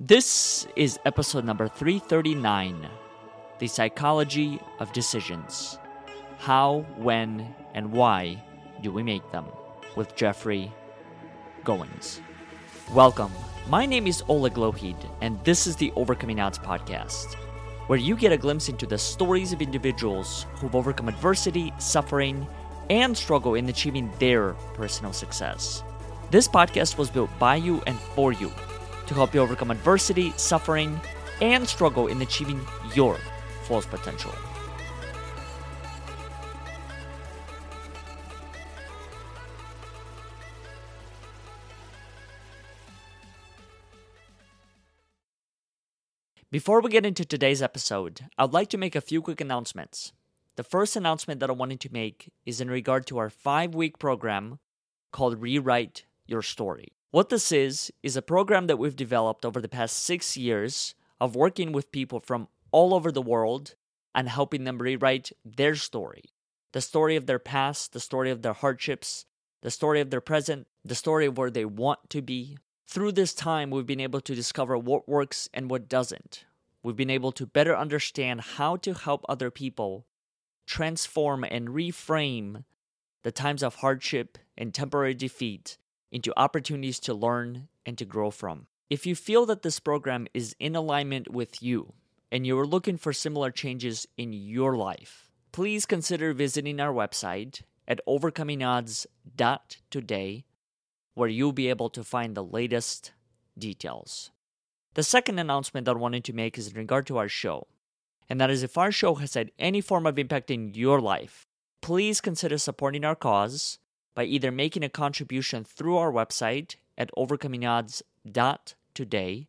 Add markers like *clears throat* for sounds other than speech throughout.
This is episode number 339 The Psychology of Decisions. How, when, and why do we make them? With Jeffrey Goins. Welcome. My name is Oleg Lohid, and this is the Overcoming Odds podcast, where you get a glimpse into the stories of individuals who've overcome adversity, suffering, and struggle in achieving their personal success. This podcast was built by you and for you to help you overcome adversity, suffering, and struggle in achieving your fullest potential. Before we get into today's episode, I'd like to make a few quick announcements. The first announcement that I wanted to make is in regard to our five week program called Rewrite Your Story. What this is, is a program that we've developed over the past six years of working with people from all over the world and helping them rewrite their story the story of their past, the story of their hardships, the story of their present, the story of where they want to be. Through this time, we've been able to discover what works and what doesn't. We've been able to better understand how to help other people transform and reframe the times of hardship and temporary defeat into opportunities to learn and to grow from. If you feel that this program is in alignment with you and you are looking for similar changes in your life, please consider visiting our website at overcomingodds.today where you'll be able to find the latest details. The second announcement that I wanted to make is in regard to our show, and that is if our show has had any form of impact in your life, please consider supporting our cause by either making a contribution through our website at overcomingodds.today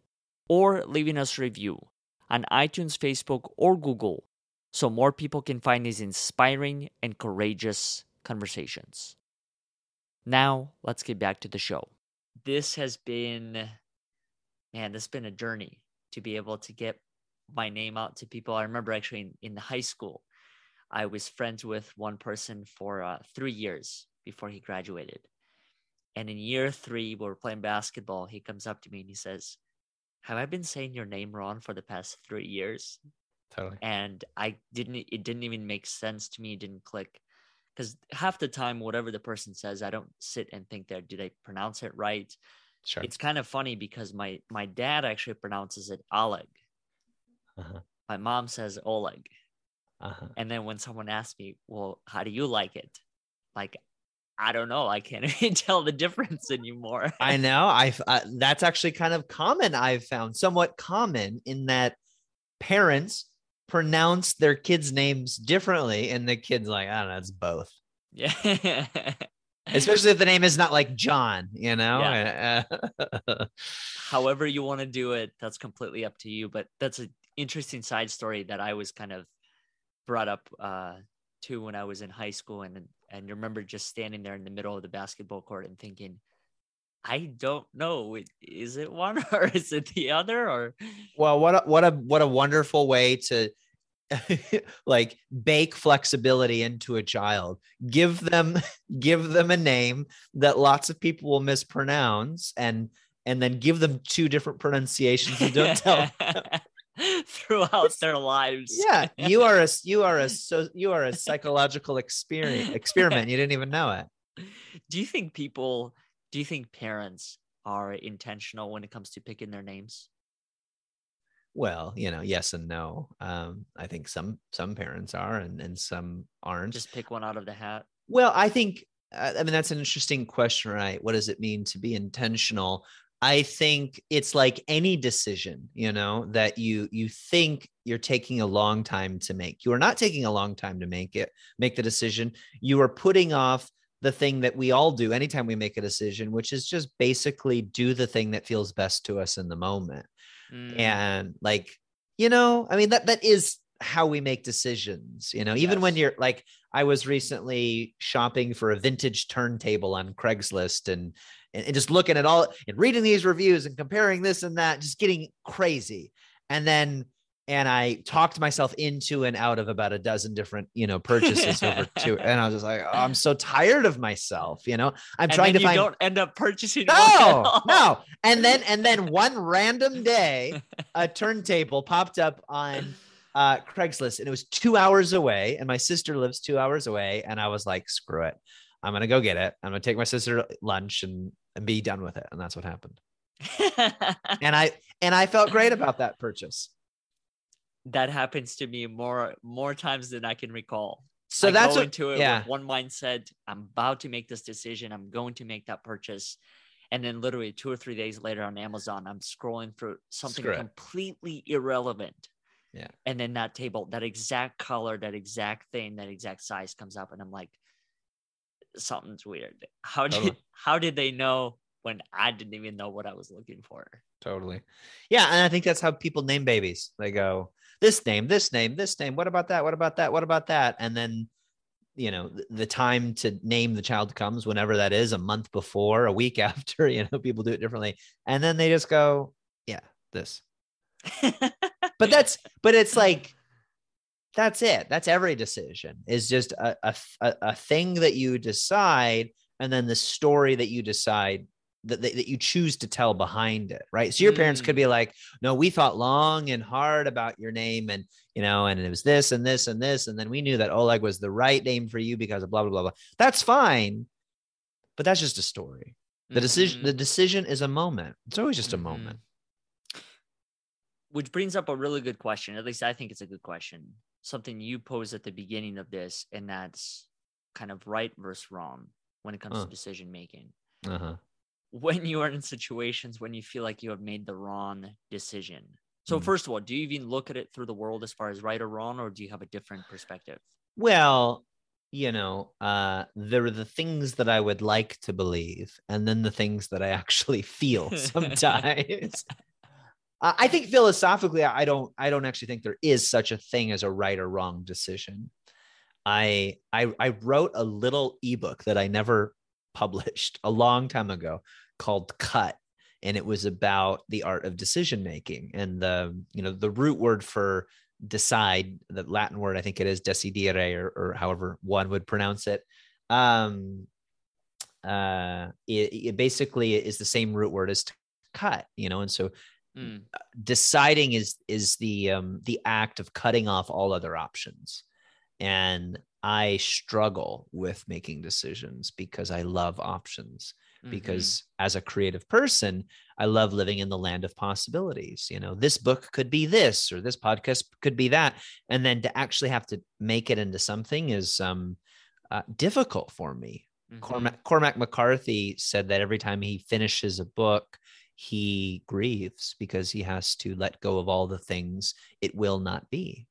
or leaving us a review on iTunes, Facebook, or Google so more people can find these inspiring and courageous conversations. Now, let's get back to the show. This has been, man, this has been a journey to be able to get my name out to people. I remember actually in, in high school, I was friends with one person for uh, three years before he graduated. And in year three, we were playing basketball. He comes up to me and he says, Have I been saying your name wrong for the past three years? Totally. And I didn't, it didn't even make sense to me. It didn't click. Because half the time, whatever the person says, I don't sit and think that, did I pronounce it right? Sure. It's kind of funny because my, my dad actually pronounces it Oleg. Uh-huh. My mom says Oleg. Uh-huh. And then when someone asks me, well, how do you like it? Like, I don't know. I can't *laughs* even tell the difference anymore. I *laughs* know. I've uh, that's actually kind of common. I've found somewhat common in that parents pronounce their kids' names differently, and the kids like, I don't know, it's both. yeah. *laughs* Especially if the name is not like John, you know. Yeah. Uh, However you want to do it, that's completely up to you. But that's an interesting side story that I was kind of brought up uh, to when I was in high school, and and remember just standing there in the middle of the basketball court and thinking, I don't know, is it one *laughs* or is it the other or *laughs* well, what a, what a what a wonderful way to *laughs* like bake flexibility into a child. Give them give them a name that lots of people will mispronounce and and then give them two different pronunciations and don't tell *laughs* throughout their lives. yeah *laughs* you are a you are a so you are a psychological experience *laughs* experiment you didn't even know it Do you think people do you think parents are intentional when it comes to picking their names? well you know yes and no um i think some some parents are and and some aren't Just pick one out of the hat. Well, I think, uh, I mean, that's an interesting question, right? What does it mean to be intentional? I think it's like any decision, you know, that you you think you're taking a long time to make. You are not taking a long time to make it, make the decision. You are putting off the thing that we all do anytime we make a decision, which is just basically do the thing that feels best to us in the moment. Mm, And like, you know, I mean that that is how we make decisions, you know, even when you're like I was recently shopping for a vintage turntable on Craigslist and, and and just looking at all and reading these reviews and comparing this and that, just getting crazy. And then and I talked myself into and out of about a dozen different, you know, purchases over *laughs* two. And I was just like, oh, I'm so tired of myself. You know, I'm and trying to you find. don't end up purchasing no, one at all. no. And then, and then one random day, a turntable popped up on uh, Craigslist, and it was two hours away. And my sister lives two hours away, and I was like, screw it, I'm gonna go get it. I'm gonna take my sister lunch and and be done with it. And that's what happened. *laughs* And I and I felt great about that purchase. that happens to me more more times than I can recall. So I that's go what, into it yeah. with one mindset. I'm about to make this decision. I'm going to make that purchase. And then literally two or three days later on Amazon, I'm scrolling through something completely irrelevant. Yeah. And then that table, that exact color, that exact thing, that exact size comes up. And I'm like, something's weird. How did Totally. *laughs* how did they know when I didn't even know what I was looking for? Totally. Yeah. And I think that's how people name babies. They go, this name, this name, this name. What about that? What about that? What about that? And then, you know, the time to name the child comes whenever that is, a month before, a week *laughs* after, you know, people do it differently. And then they just go, yeah, this. *laughs* But that's, but it's like, that's it. That's every decision is just a, a, a thing that you decide, and then the story that you decide that, that, that you choose to tell behind it. Right. So your parents Mm. could be like, no, we thought long and hard about your name and, you know, and it was this and this and this. And then we knew that Oleg was the right name for you because of blah, blah, blah, blah. That's fine. But that's just a story. The decision, Mhm. the decision is a moment. It's always just a Mhm. moment. which brings up a really good question. At least I think it's a good question. Something you posed at the beginning of this, and that's kind of right versus wrong when it comes Huh. to decision making. Uh-huh. When you are in situations when you feel like you have made the wrong decision. So, Mm. first of all, do you even look at it through the world as far as right or wrong, or do you have a different perspective? Well, you know, uh, there are the things that I would like to believe, and then the things that I actually feel *laughs* sometimes. Uh, I think philosophically, I don't, I don't actually think there is such a thing as a right or wrong decision. I, I, I wrote a little ebook that I never published a long time ago called Cut, and it was about the art of decision making and the, you know, the root word for decide the latin word i think it is decidere or, or however one would pronounce it um uh it, it basically is the same root word as cut you know and so Mm, deciding is is the um the act of cutting off all other options. And i struggle with making decisions because i love options. Mhm. because as a creative person i love living in the land of possibilities. You know this book could be this or this podcast could be that. And then to actually have to make it into something is um uh, difficult for me. Mhm. cormac cormac mccarthy said that every time he finishes a book he grieves because he has to let go of all the things it will not be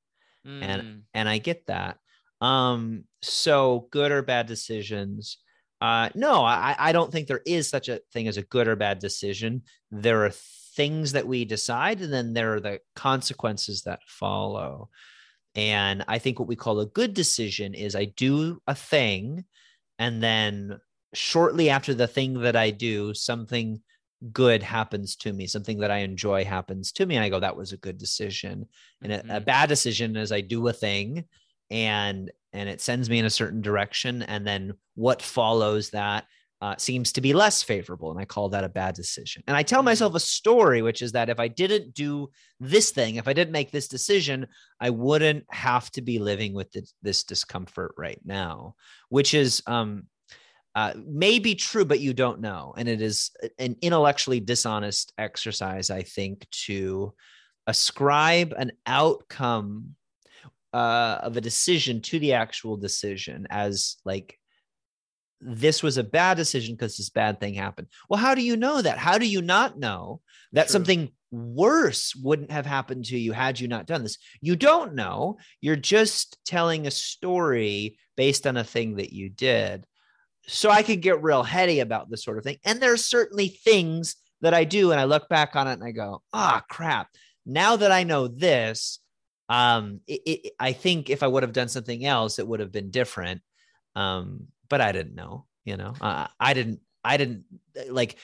Mm, and I get that. Um, so good or bad decisions. Uh, no, I, I don't think there is such a thing as a good or bad decision. There are things that we decide, and then there are the consequences that follow. And I think what we call a good decision is I do a thing, and then shortly after the thing that I do, something good happens to me, something that I enjoy happens to me. And I go, that was a good decision and a, a Mhm. bad decision is i do a thing and and it sends me in a certain direction and then what follows that uh, seems to be less favorable and i call that a bad decision and i tell Mhm. myself a story which is that if i didn't do this thing if i didn't make this decision i wouldn't have to be living with th- this discomfort right now which is um uh, may be true, but you don't know. And it is an intellectually dishonest exercise, I think, to ascribe an outcome uh, of a decision to the actual decision as like this was a bad decision because this bad thing happened. Well, how do you know that? How do you not know that True. something worse wouldn't have happened to you had you not done this? You don't know. You're just telling a story based on a thing that you did. So I could get real heady about this sort of thing. And there are certainly things that I do, and I look back on it and I go, ah, crap. Now that I know this, um, it, it, I think if I would have done something else, it would have been different. Um, but I didn't know, you know, uh, I didn't, I didn't like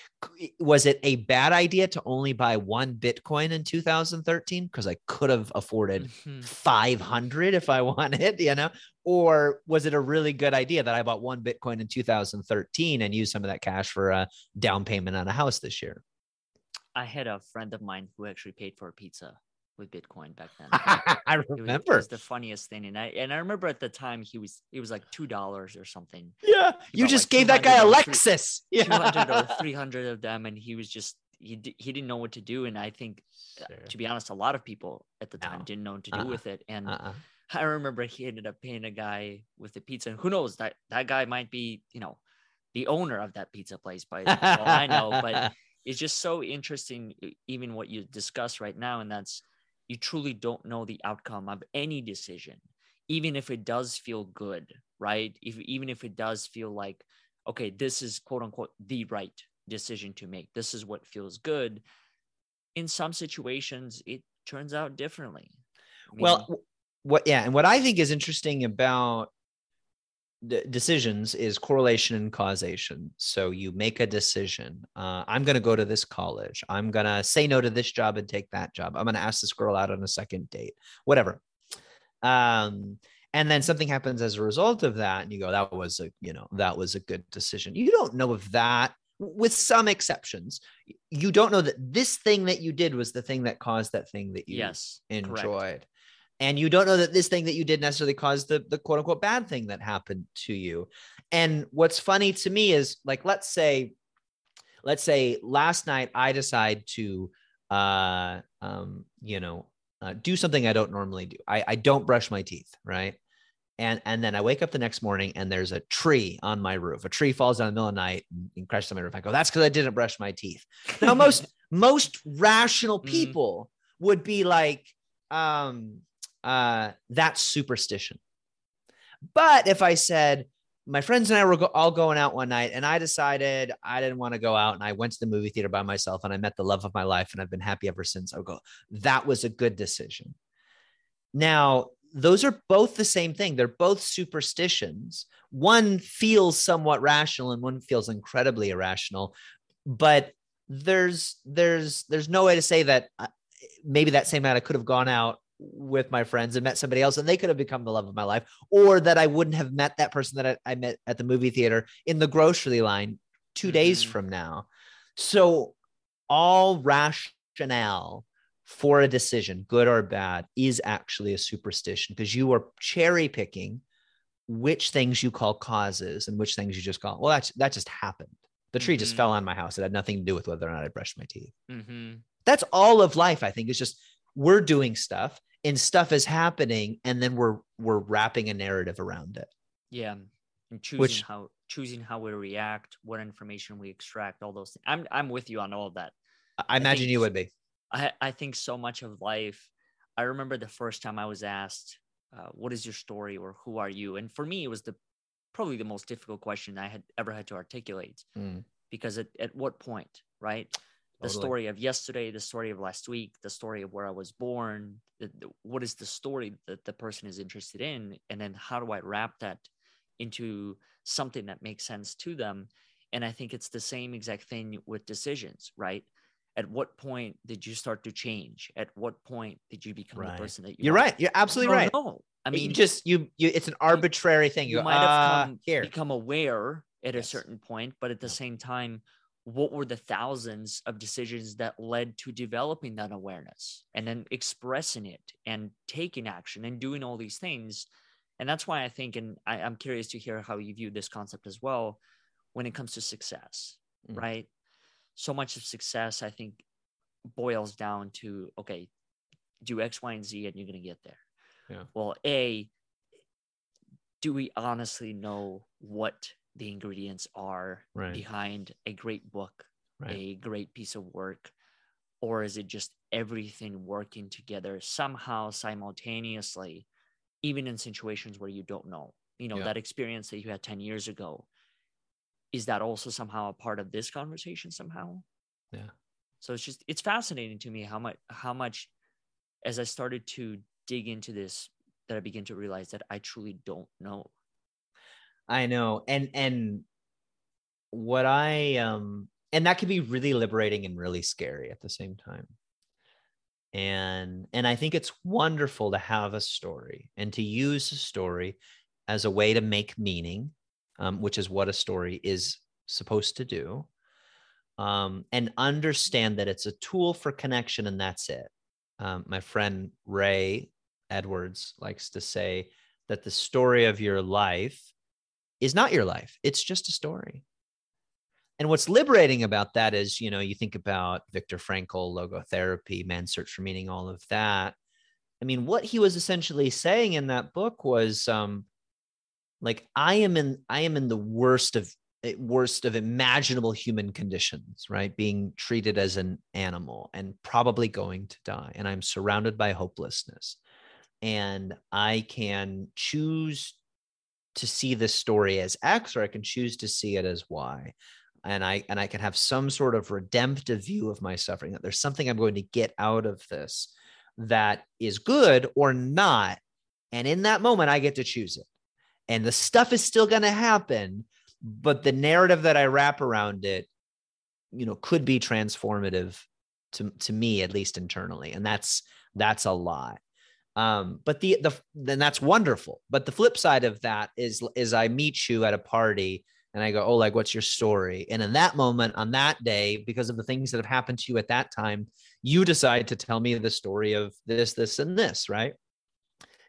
was it a bad idea to only buy one Bitcoin in 2013 because I could have afforded Mhm. 500 if I *laughs* wanted, you know? Or was it a really good idea that I bought one Bitcoin in 2013 and used some of that cash for a down payment on a house this year? I had a friend of mine who actually paid for a pizza with Bitcoin back then. *laughs* I It was, it was the funniest thing, and I and I remember at the time he was it was like two dollars or something, yeah, you just like, gave that guy a 200 or Lexus. *laughs* two hundred or three hundred of them, and he was just he he didn't know what to do, and I think uh, Sure. to be honest, a lot of people at the time No. didn't know what to do Uh-uh. with it, and Uh-uh. I remember he ended up paying a guy with the pizza, and who knows that that guy might be you know the owner of that pizza place by all I know, but *laughs* it's just so interesting even what you discuss right now and that's you truly don't know the outcome of any decision even if it does feel good right? If even if it does feel like okay this is quote unquote the right decision to make this is what feels good in some situations it turns out differently. I well mean, what yeah and what i think is interesting about the decisions is correlation and causation. So you make a decision uh, i'm going to go to this college. I'm going to say no to this job and take that job. I'm going to ask this girl out on a second date whatever. Um, and then something happens as a result of that and you go that was a you know that was a good decision. You don't know if that with some exceptions you don't know that this thing that you did was the thing that caused that thing that you yes correct. And you don't know that this thing that you did necessarily caused the, the quote unquote bad thing that happened to you. And what's funny to me is like, let's say, let's say last night I decide to, uh, um, you know, uh, do something I don't normally do. I, I don't brush my teeth, right? And and then I wake up the next morning and there's a tree on my roof. A tree falls down in the middle of the night and, and crashes on my roof. I go, that's because I didn't brush my teeth. Now most *laughs* most rational Mm. people would be like, um, uh, that's superstition. But if I said, my friends and I were go- all going out one night and I decided I didn't want to go out and I went to the movie theater by myself and I met the love of my life and I've been happy ever since. I would go, that was a good decision. Now, those are both the same thing. They're both superstitions. One feels somewhat rational and one feels incredibly irrational, but there's there's there's no way to say that uh, maybe that same night I could have gone out with my friends and met somebody else and they could have become the love of my life or that I wouldn't have met that person that I, I met at the movie theater in the grocery line 2 days Mhm. from now. So all rationale for a decision, good or bad, is actually a superstition because you are cherry picking which things you call causes and which things you just call, well, that's that just happened. The tree just Mhm. fell on my house. It had nothing to do with whether or not I brushed my teeth. hmm That's all of life, I think. It's just we're doing stuff and stuff is happening, and then we're we're wrapping a narrative around it. Yeah, and choosing Which- how choosing how we react, what information we extract, all those things. I'm I'm with you on all of that. I- I imagine think you would be. I I think so much of life. I remember the first time I was asked, uh, "What is your story?" or "Who are you?" And for me, it was the probably the most difficult question I had ever had to articulate Mm, because at, at what point, right? The Totally. story of yesterday, the story of last week, the story of where I was born. The, the, what is the story that the person is interested in, and then how do I wrap that into something that makes sense to them? And I think it's the same exact thing with decisions, right? At what point did you start to change? At what point did you become Right. the person that you You're are? right. You're absolutely right. No, I mean, mean, just you, you. It's an arbitrary thing. you go, might have "Uh, come, here. become aware at a certain point, but at the same time, what were the thousands of decisions that led to developing that awareness and then expressing it and taking action and doing all these things? And that's why I think, and I, I'm curious to hear how you view this concept as well when it comes to success, Mm. right? So much of success, I think, boils down to okay, do X, Y, and Z, and you're going to get there. Yeah. Well, A, do we honestly know what the ingredients are Right. behind a great book, Right. a great piece of work? Or is it just everything working together somehow simultaneously, even in situations where you don't know? You know, Yeah. that experience that you had 10 years ago, is that also somehow a part of this conversation somehow? Yeah. So it's just it's fascinating to me how much how much as I started to dig into this that I begin to realize that I truly don't know. I know. And and what I um and that can be really liberating and really scary at the same time. And and I think it's wonderful to have a story and to use a story as a way to make meaning, um, which is what a story is supposed to do. Um, and understand that it's a tool for connection and that's it. Um, my friend Ray Edwards likes to say that the story of your life is not your life, it's just a story. And what's liberating about that is, you know, you think about Viktor Frankl, logotherapy, man's search for meaning, all of that. I mean, what he was essentially saying in that book was um, like, I am in, I am in the worst of eh, worst of imaginable human conditions, right? Being treated as an animal and probably going to die. And I'm surrounded by hopelessness. And I can choose to see this story as X or I can choose to see it as Y. And I and I can have some sort of redemptive view of my suffering that there's something I'm going to get out of this that is good or not. And in that moment I get to choose it. And the stuff is still going to happen but the narrative that I wrap around it you know could be transformative to to me at least internally. And that's that's a lot um but the the then that's wonderful but the flip side of that is is i meet you at a party and I go, Oh, like, what's your story? And in that moment, on that day, because of the things that have happened to you at that time, you decide to tell me the story of this, this, and this, right?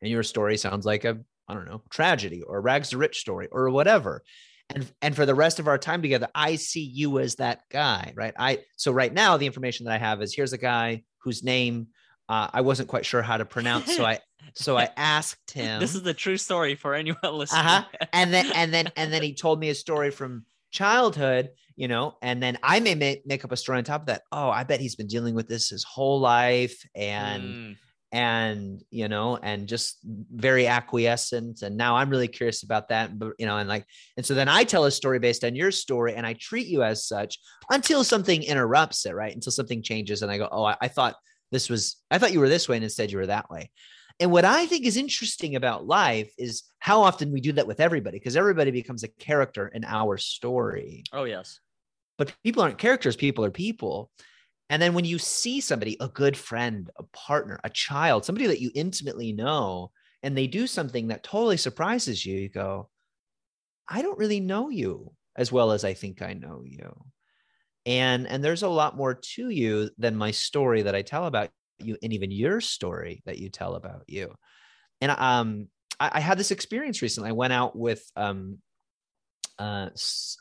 And your story sounds like a, I don't know, tragedy or rags to rich story or whatever. And, and for the rest of our time together, I see you as that guy, right? I so right now the information that I have is here's a guy whose name uh, I wasn't quite sure how to pronounce, so I *laughs* so I asked him. This is the true story for anyone *laughs* listening. Uh-huh. And then and then and then he told me a story from childhood, you know, and then I may make, make up a story on top of that. Oh, I bet he's been dealing with this his whole life, and mm. and you know, and just very acquiescent. And now I'm really curious about that, but you know, and like, and so then I tell a story based on your story, and I treat you as such until something interrupts it, right? Until something changes, and I go, oh, I, I thought this was i thought you were this way and instead you were that way. And what i think is interesting about life is how often we do that with everybody because everybody becomes a character in our story. Oh yes. But people aren't characters people are people. And then when you see somebody a good friend a partner a child somebody that you intimately know and they do something that totally surprises you you go i don't really know you as well as i think i know you and and there's a lot more to you than my story that i tell about you and even your story that you tell about you. And um i, I had this experience recently. I went out with um uh,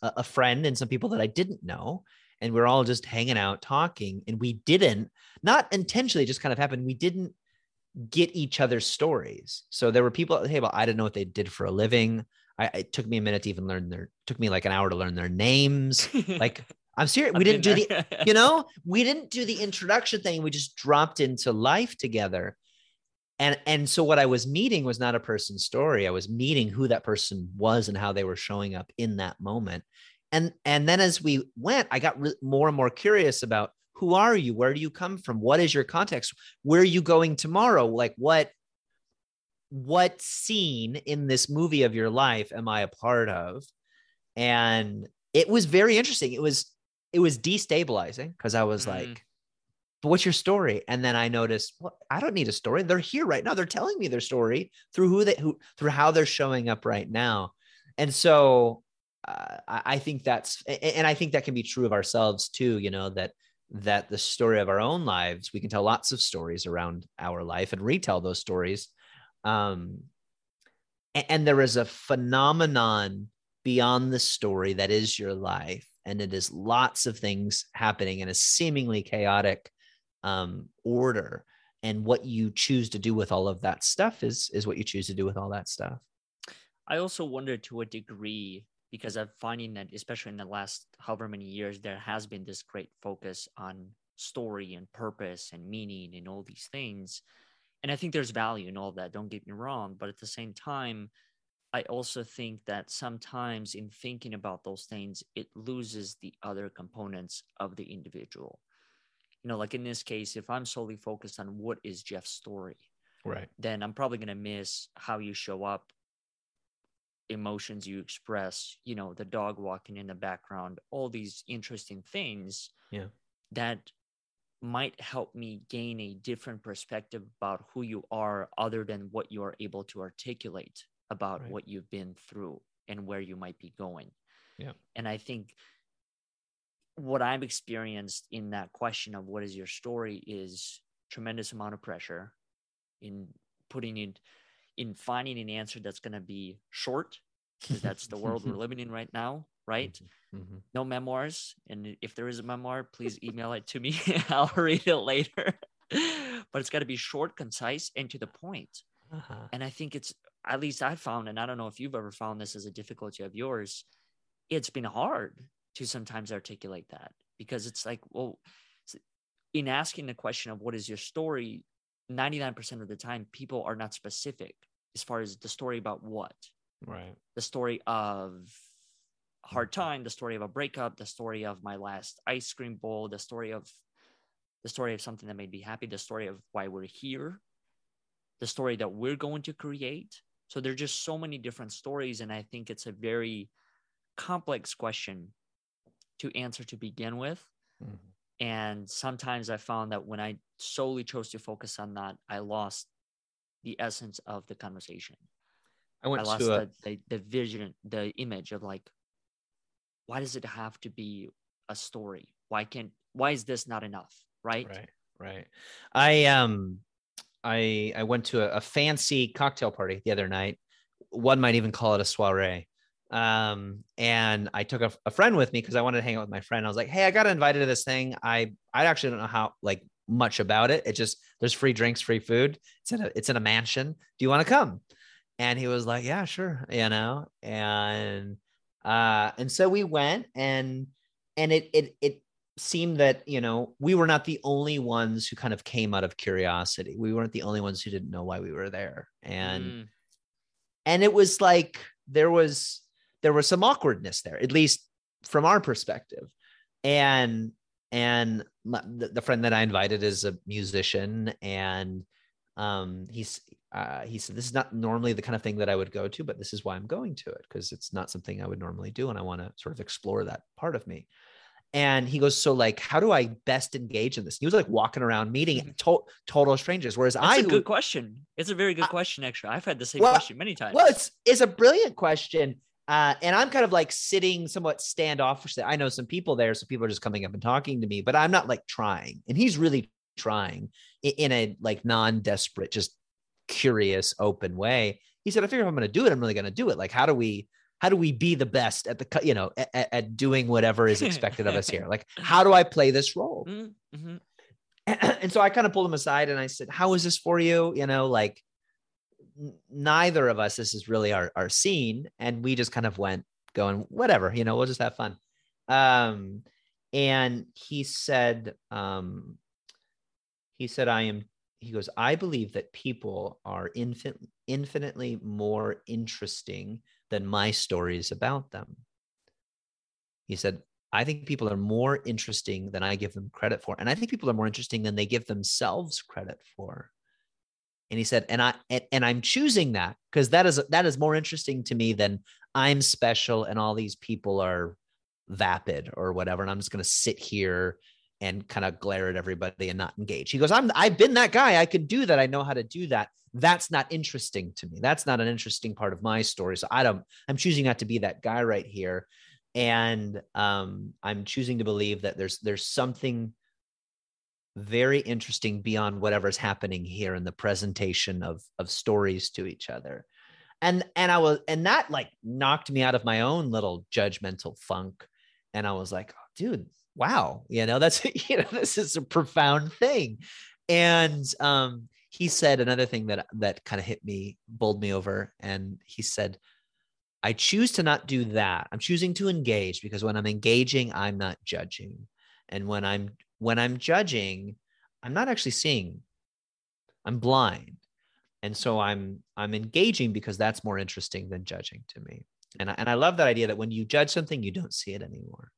a friend and some people that i didn't know and we are all just hanging out talking and we didn't not intentionally just kind of happened we didn't get each other's stories. So there were people at the table i didn't know what they did for a living. I, it took me a minute to even learn their took me like an hour to learn their names. *laughs* Like I'm serious. We didn't do the, you *laughs* know, we didn't do the introduction thing. We just dropped into life together. And and so what I was meeting was not a person's story. I was meeting who that person was and how they were showing up in that moment. And and then as we went, I got re- more and more curious about who are you? Where do you come from? What is your context? Where are you going tomorrow? Like what what scene in this movie of your life am I a part of? And it was very interesting. It was it was destabilizing because I was mm. like, but what's your story? And then I noticed, well, I don't need a story. They're here right now. They're telling me their story through who they who through how they're showing up right now. And so uh, I think that's and I think that can be true of ourselves too, you know, that that the story of our own lives, we can tell lots of stories around our life and retell those stories. Um, and, and there is a phenomenon beyond the story that is your life and it is lots of things happening in a seemingly chaotic um, order. And what you choose to do with all of that stuff is is what you choose to do with all that stuff. I also wonder to a degree because i'm finding that especially in the last however many years there has been this great focus on story and purpose and meaning and all these things. And i think there's value in all that don't get me wrong but at the same time I also think that sometimes in thinking about those things, it loses the other components of the individual. You know, like in this case, if I'm solely focused on what is Jeff's story, right, then I'm probably going to miss how you show up emotions you express you know the dog walking in the background all these interesting things Yeah. that might help me gain a different perspective about who you are other than what you are able to articulate about Right. what you've been through and where you might be going Yeah. and i think what i've experienced in that question of what is your story is tremendous amount of pressure in putting it in finding an answer that's going to be short because that's the world we're *laughs* living in right now right Mhm. no memoirs and if there is a memoir please email it to me *laughs* i'll read it later *laughs* but it's got to be short concise and to the point Uh-huh. and i think it's at least i found and i don't know if you've ever found this as a difficulty of yours it's been hard to sometimes articulate that because it's like well in asking the question of what is your story 99% of the time people are not specific as far as the story about what. Right. the story of hard mm-hmm. time the story of a breakup the story of my last ice cream bowl the story of the story of something that made me happy the story of why we're here the story that we're going to create so there're just so many different stories and i think it's a very complex question to answer to begin with Mhm. and sometimes i found that when i solely chose to focus on that i lost the essence of the conversation I went I lost to a, the, the the vision, the image of like, why does it have to be a story? Why can't? Why is this not enough? Right? right right i um i i went to a, a fancy cocktail party the other night. One might even call it a soiree. Um and i took a, a friend with me because i wanted to hang out with my friend. I was like hey i got invited to this thing. I i actually don't know how like much about it. It just there's free drinks free food. It's in a it's in a mansion. Do you want to come? And he was like yeah sure you know? And uh and so we went and and it it it seemed that you know we were not the only ones who kind of came out of curiosity. We weren't the only ones who didn't know why we were there. And Mm, and it was like there was there was some awkwardness there at least from our perspective. And and my, the, the friend that i invited is a musician and um he's uh, he said this is not normally the kind of thing that i would go to but this is why i'm going to it because it's not something i would normally do and i want to sort of explore that part of me and he goes so like how do i best engage in this he was like walking around meeting to- total strangers whereas that's i a would- good question. It's a very good I- question. Actually, I've had the same Well- question many times. Well, it's it's a brilliant question. Uh, and I'm kind of like sitting somewhat standoffish. I know some people there, so people are just coming up and talking to me, but I'm not like trying. And he's really trying in a like non-desperate, just curious, open way. He said, "I figure if I'm going to do it, I'm really going to do it. Like, how do we how do we be the best at the you know at, at- doing whatever is expected of us here? *laughs* Like, how do I play this role?" Mm, mhm. *clears throat* and so I kind of pulled him aside and I said, "How is this for you?" You know, like neither of us this is really our our scene, and we just kind of went going, whatever, you know, we'll just have fun. Um, and he said, um, he said, "I am." He goes, "I believe that people are infin- infinitely more interesting than my stories about them." He said, I think people are more interesting than I give them credit for. And I think people are more interesting than they give themselves credit for. And he said, and I and, and I'm choosing that because that is that is more interesting to me than I'm special and all these people are vapid or whatever. And I'm just gonna sit here and kind of glare at everybody and not engage. He goes, I'm I've been that guy. I can do that. I know how to do that. That's not interesting to me. That's not an interesting part of my story. So I don't, I'm choosing not to be that guy right here and um, I'm choosing to believe that there's there's something very interesting beyond whatever's happening here in the presentation of of stories to each other, and and I was and that like knocked me out of my own little judgmental funk, and I was like, oh, dude, wow, you know that's *laughs* you know this is a profound thing, and um, he said another thing that that kind of hit me, bowled me over, and he said I choose to not do that. I'm choosing to engage because when I'm engaging, I'm not judging. And when I'm when I'm judging, I'm not actually seeing. I'm blind. And so I'm I'm engaging because that's more interesting than judging to me. And I, and I love that idea that when you judge something, you don't see it anymore.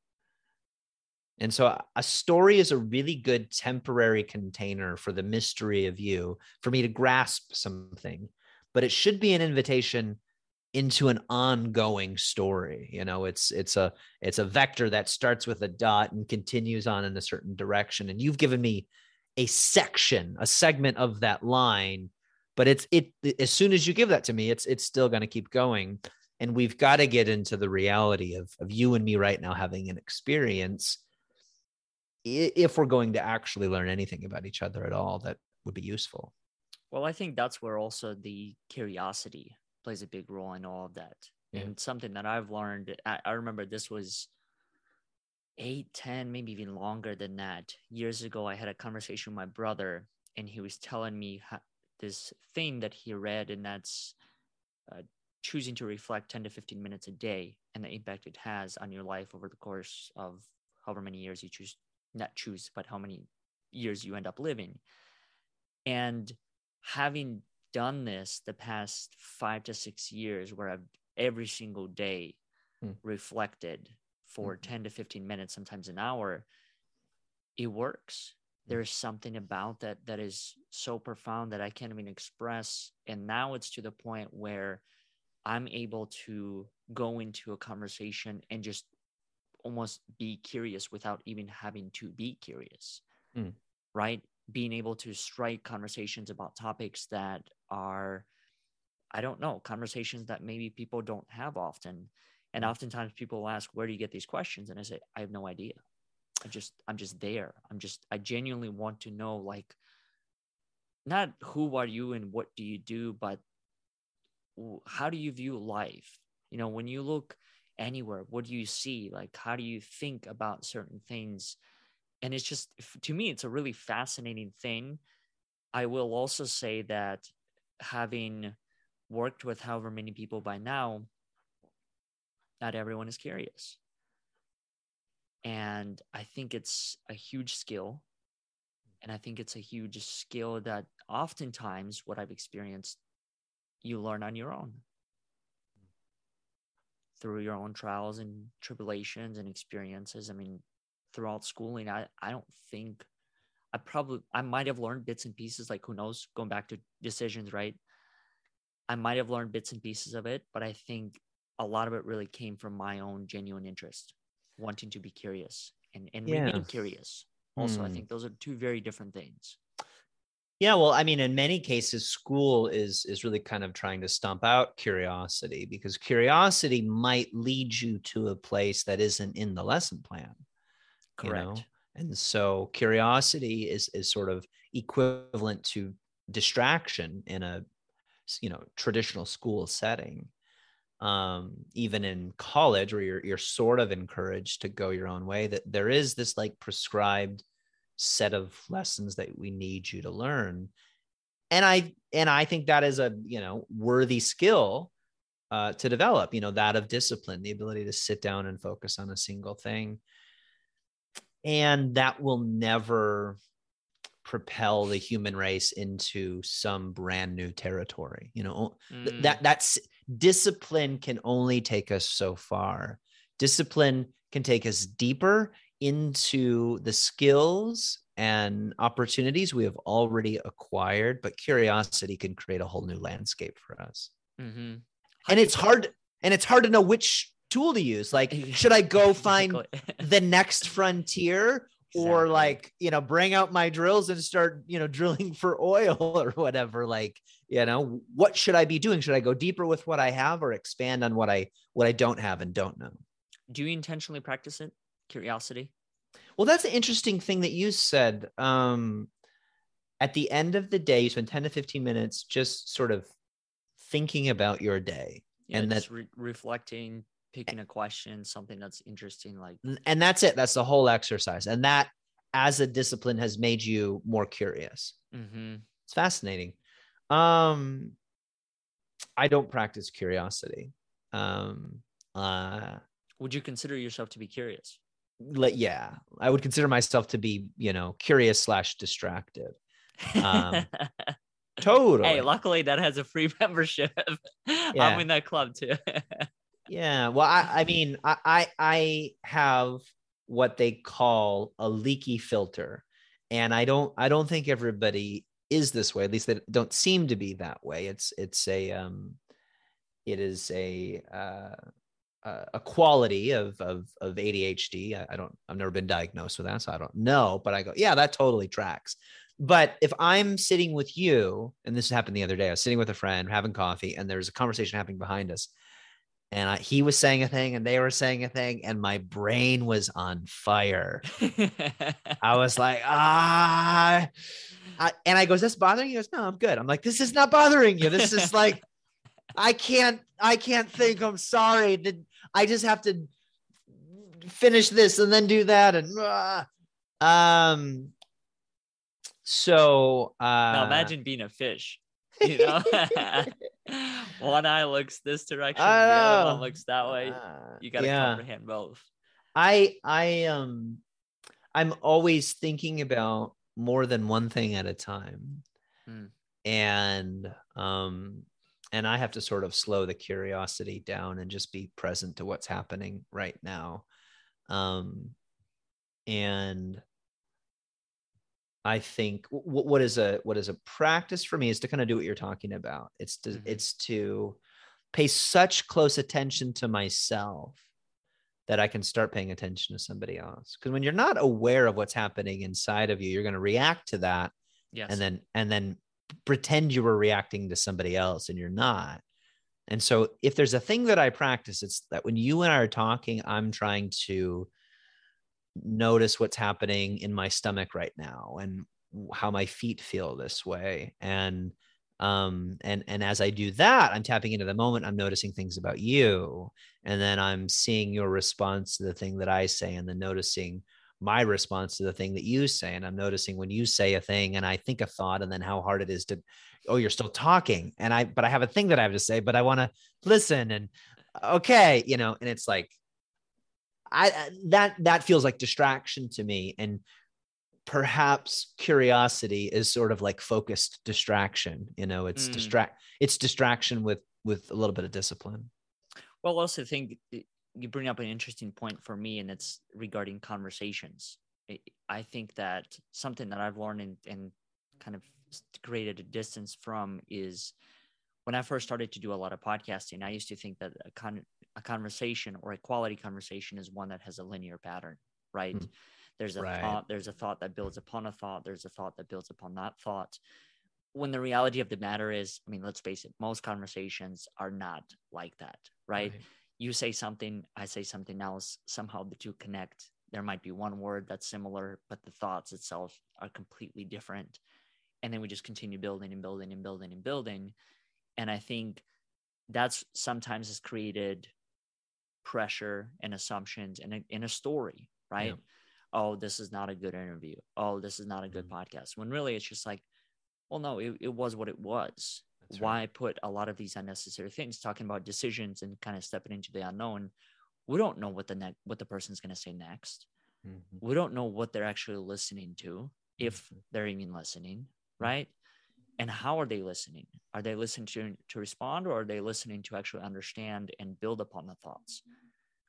And so a- story is a really good temporary container for the mystery of you, for me to grasp something, but it should be an invitation into an ongoing story you know? It's it's a it's a vector that starts with a dot and continues on in a certain direction and you've given me a section a segment of that line but it's it as soon as you give that to me it's it's still going to keep going and we've got to get into the reality of of you and me right now having an experience if we're going to actually learn anything about each other at all that would be useful well i think that's where also the curiosity plays a big role in all of that. Yeah. And something that I've learned, I, remember this was eight, ten, maybe even longer than that. Years ago, I had a conversation with my brother, and he was telling me how, this thing that he read, and that's uh, choosing to reflect 10 to 15 minutes a day and the impact it has on your life over the course of however many years you choose, not choose, but how many years you end up living. And having done this the past five to six years where I've every single day hmm. reflected for mm 10 to 15 minutes, sometimes an hour, it works. Hmm. There's something about that that is so profound that I can't even express. And now it's to the point where I'm able to go into a conversation and just almost be curious without even having to be curious. Mm. Right being able to strike conversations about topics that are i don't know conversations that maybe people don't have often and mm. oftentimes people ask where do you get these questions and i say i have no idea i just i'm just there i'm just i genuinely want to know like not who are you and what do you do but how do you view life you know when you look anywhere. What do you see? Like how do you think about certain things? And it's just to me it's a really fascinating thing. I will also say that having worked with however many people by now not everyone is curious. And i think it's a huge skill. And i think it's a huge skill that oftentimes what i've experienced you learn on your own through your own trials and tribulations and experiences i mean throughout schooling, I, I don't think I probably I might have learned bits and pieces, like who knows, going back to decisions, right? I might have learned bits and pieces of it, but I think a lot of it really came from my own genuine interest, wanting to be curious and, and yeah. remain curious. Also, I hmm. think those are two very different things. Yeah, well, I mean, in many cases, school is is really kind of trying to stomp out curiosity because curiosity might lead you to a place that isn't in the lesson plan. Correct. You know? And so curiosity is is sort of equivalent to distraction in a you know traditional school setting. Um, even in college where you're you're sort of encouraged to go your own way, that there is this like prescribed set of lessons that we need you to learn. And I and I think that is a you know worthy skill uh, to develop. You know that of discipline, the ability to sit down and focus on a single thing and that will never propel the human race into some brand new territory you know mm. that that's discipline can only take us so far discipline can take us deeper into the skills and opportunities we have already acquired but curiosity can create a whole new landscape for us mm-hmm. and it's hard and it's hard to know which tool to use. Like, *laughs* should I go find *laughs* the next frontier exactly. or like, you know, bring out my drills and start, you know, *laughs* drilling for oil or whatever? Like, you know, what should I be doing? Should I go deeper with what I have or expand on what I what I don't have and don't know? Do you intentionally practice it? Curiosity? Well, that's an interesting thing that you said. Um, at the end of the day, you spend 10 to 15 minutes just sort of thinking about your day yeah, and that's re- reflecting picking a question, something that's interesting, like and that's it. That's the whole exercise, and that as a discipline has made you more curious. Mm-hmm. It's fascinating. Um, I don't practice curiosity. Um, uh, would you consider yourself to be curious? Like, yeah, I would consider myself to be, you know, curious slash distracted. Um, *laughs* totally. Hey, luckily that has a free *laughs* membership. Yeah. I'm in that club too. *laughs* Yeah. Well, I, I mean, I, I, I have what they call a leaky filter, and I don't I don't think everybody is this way. At least they don't seem to be that way. It's it's a um, it is a uh, a quality of of of ADHD. I, I don't. I've never been diagnosed with that, so I don't know. But I go, yeah, that totally tracks. But if I'm sitting with you, and this happened the other day, I was sitting with a friend having coffee, and there's a conversation happening behind us, and I, he was saying a thing, and they were saying a thing, and my brain was on fire. I was *laughs* like, ah, I, and I goes, "This bothering you?" He goes, "No, I'm good." I'm like, "This is not bothering you. This is like, I can't, I can't think. I'm sorry. Did I just have to finish this and then do that." And uh, um, so uh, now imagine being a fish. You know, *laughs* one eye looks this direction, the other one looks that way. Uh, you got to yeah. comprehend both. I I um I'm always thinking about more than one thing at a time. Hmm. And um and I have to sort of slow the curiosity down and just be present to what's happening right now. Um and I think w- what is a what is a practice for me is to kind of do what you're talking about. It's to mm-hmm. it's to pay such close attention to myself that I can start paying attention to somebody else. Because when you're not aware of what's happening inside of you, you're going to react to that, yes. and then and then pretend you were reacting to somebody else, and you're not. And so, if there's a thing that I practice, it's that when you and I are talking, I'm trying to notice what's happening in my stomach right now and how my feet feel this way and um and and as i do that i'm tapping into the moment i'm noticing things about you and then i'm seeing your response to the thing that i say and then noticing my response to the thing that you say and i'm noticing when you say a thing and i think a thought and then how hard it is to oh you're still talking and i but i have a thing that i have to say but i want to listen and okay you know and it's like I that that feels like distraction to me, and perhaps curiosity is sort of like focused distraction. You know, it's mm. distract it's distraction with with a little bit of discipline. Well, also think you bring up an interesting point for me, and it's regarding conversations. I think that something that I've learned and, and kind of created a distance from is when I first started to do a lot of podcasting, I used to think that a, con- a conversation or a quality conversation is one that has a linear pattern, right? Mm. There's a right. thought, there's a thought that builds upon a thought, there's a thought that builds upon that thought. When the reality of the matter is, I mean, let's face it, most conversations are not like that, right? right. You say something, I say something else, somehow the two connect. There might be one word that's similar, but the thoughts itself are completely different. And then we just continue building and building and building and building and i think that's sometimes has created pressure and assumptions in a, in a story right yeah. oh this is not a good interview oh this is not a good mm-hmm. podcast when really it's just like well no it, it was what it was that's why right. put a lot of these unnecessary things talking about decisions and kind of stepping into the unknown we don't know what the next what the person's going to say next mm-hmm. we don't know what they're actually listening to if mm-hmm. they're even listening mm-hmm. right and how are they listening are they listening to, to respond or are they listening to actually understand and build upon the thoughts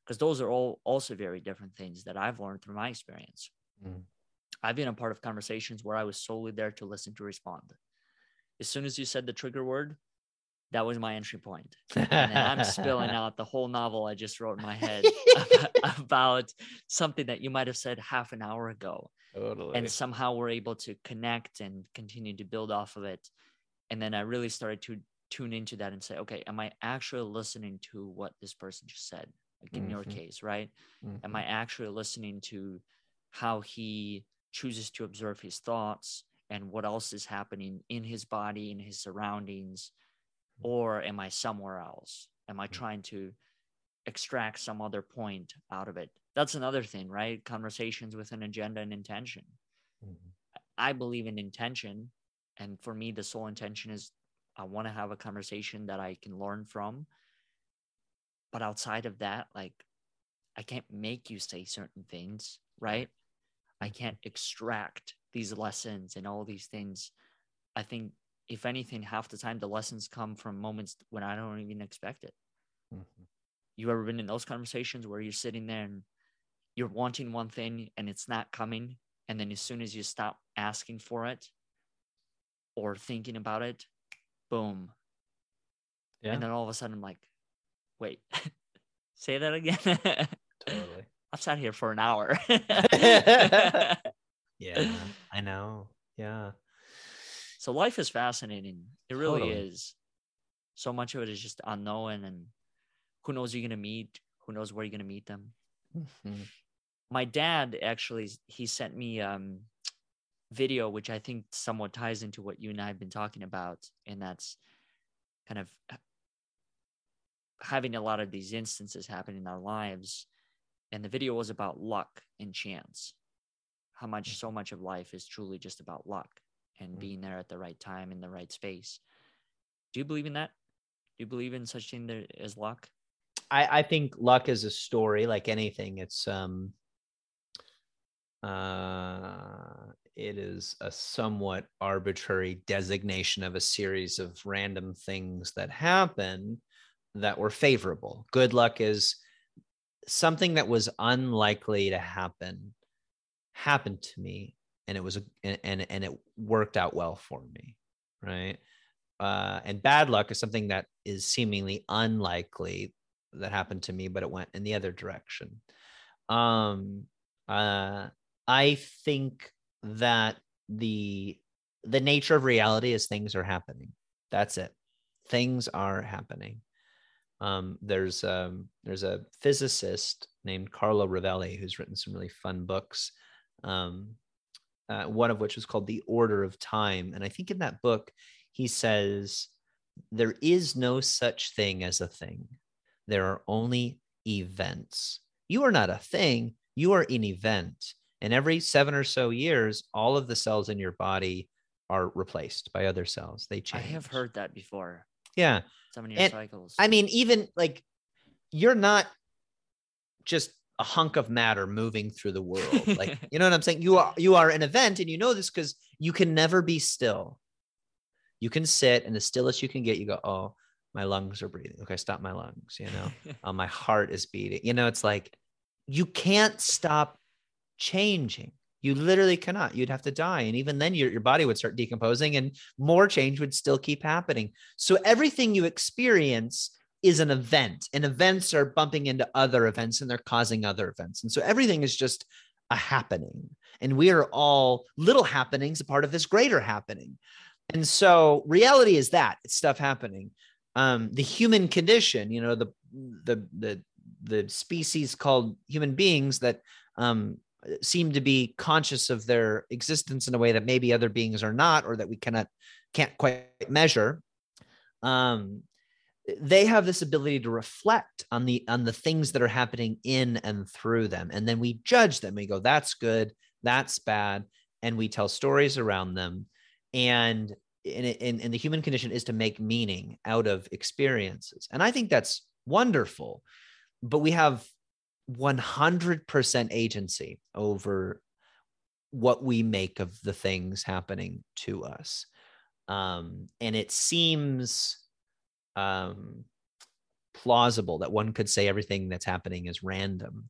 because those are all also very different things that i've learned through my experience mm. i've been a part of conversations where i was solely there to listen to respond as soon as you said the trigger word that was my entry point *laughs* and then i'm spilling out the whole novel i just wrote in my head about, *laughs* *laughs* about something that you might have said half an hour ago Totally. And somehow we're able to connect and continue to build off of it. And then I really started to tune into that and say, okay, am I actually listening to what this person just said? Like in mm-hmm. your case, right? Mm-hmm. Am I actually listening to how he chooses to observe his thoughts and what else is happening in his body, in his surroundings? Or am I somewhere else? Am I mm-hmm. trying to extract some other point out of it that's another thing, right? Conversations with an agenda and intention. Mm-hmm. I believe in intention. And for me, the sole intention is I want to have a conversation that I can learn from. But outside of that, like, I can't make you say certain things, right? I can't extract these lessons and all these things. I think, if anything, half the time the lessons come from moments when I don't even expect it. Mm-hmm. You ever been in those conversations where you're sitting there and you're wanting one thing and it's not coming and then as soon as you stop asking for it or thinking about it boom yeah. and then all of a sudden I'm like Wait, *laughs* say that again. *laughs* Totally. I've sat here for an hour. *laughs* Yeah, *laughs* I know. Yeah. so life is fascinating. It really Totally. is. So much of it is just unknown, and who knows you're gonna meet? Who knows where you're gonna meet them? Mhm. my dad actually he sent me um video which i think somewhat ties into what you and i have been talking about and that's kind of having a lot of these instances happen in our lives and the video was about luck and chance how much so much of life is truly just about luck and Mhm. being there at the right time in the right space do you believe in that do you believe in such thing there as luck I, I think luck is a story like anything. It's um uh it is a somewhat arbitrary designation of a series of random things that happen that were favorable. Good luck is something that was unlikely to happen happened to me and it was a and and, it worked out well for me, right? Uh, and bad luck is something that is seemingly unlikely that happened to me, but it went in the other direction. Um, uh, I think that the the nature of reality is things are happening. That's it. Things are happening. Um, there's um, there's a physicist named Carlo Rovelli who's written some really fun books. Um, uh, one of which is called The Order of Time, and I think in that book he says there is no such thing as a thing there are only events. You are not a thing, you are an event. And every seven or so years, all of the cells in your body are replaced by other cells. They change. i have heard that before Yeah. seven year And cycles I mean, even like you're not just a hunk of matter moving through the world. Like, *laughs* you know what I'm saying? You are you are an event, and you know this because you can never be still. You can sit, and as still as you can get, you go, oh, my lungs are breathing. Okay, stop my lungs, you know. uh, *laughs* my heart is beating. You know, it's like you can't stop changing. You literally cannot. You'd have to die. And even then, your, your body would start decomposing and more change would still keep happening. So everything you experience is an event, and events are bumping into other events and they're causing other events. And so everything is just a happening. And we are all little happenings, a part of this greater happening. And so reality is that it's stuff happening um, the human condition, you know, the the the the species called human beings that um, seem to be conscious of their existence in a way that maybe other beings are not, or that we cannot can't quite measure. Um, they have this ability to reflect on the on the things that are happening in and through them, and then we judge them. We go, "That's good, that's bad," and we tell stories around them. And in, in, in the human condition is to make meaning out of experiences. And I think that's wonderful. But we have 100% agency over what we make of the things happening to us. Um, and it seems um, plausible that one could say everything that's happening is random.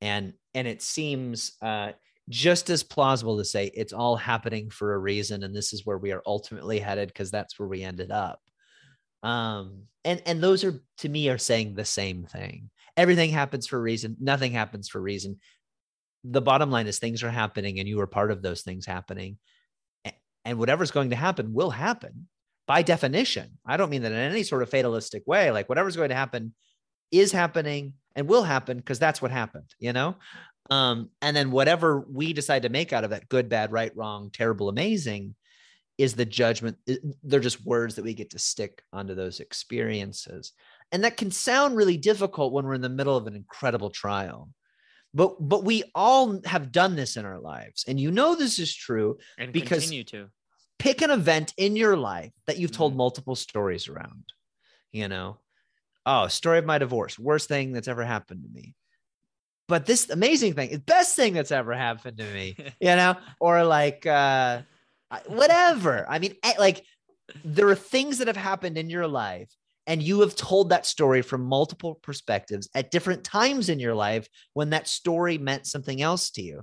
And, and it seems uh, just as plausible to say it's all happening for a reason and this is where we are ultimately headed because that's where we ended up. Um and and those are to me are saying the same thing. Everything happens for a reason. Nothing happens for a reason. The bottom line is things are happening and you are part of those things happening. And whatever's going to happen will happen by definition i don't mean that in any sort of fatalistic way like whatever's going to happen is happening and will happen because that's what happened you know um, and then whatever we decide to make out of that good, bad, right, wrong, terrible, amazing is the judgment. They're just words that we get to stick onto those experiences. And that can sound really difficult when we're in the middle of an incredible trial. But but we all have done this in our lives. And you know this is true. and because- continue to. Pick an event in your life that you've told Mhm. multiple stories around. You know, oh, story of my divorce, worst thing that's ever happened to me. But this amazing thing, the best thing that's ever happened to me, *laughs* you know, or like uh whatever. I mean, eh, like there are things that have happened in your life and you have told that story from multiple perspectives at different times in your life when that story meant something else to you.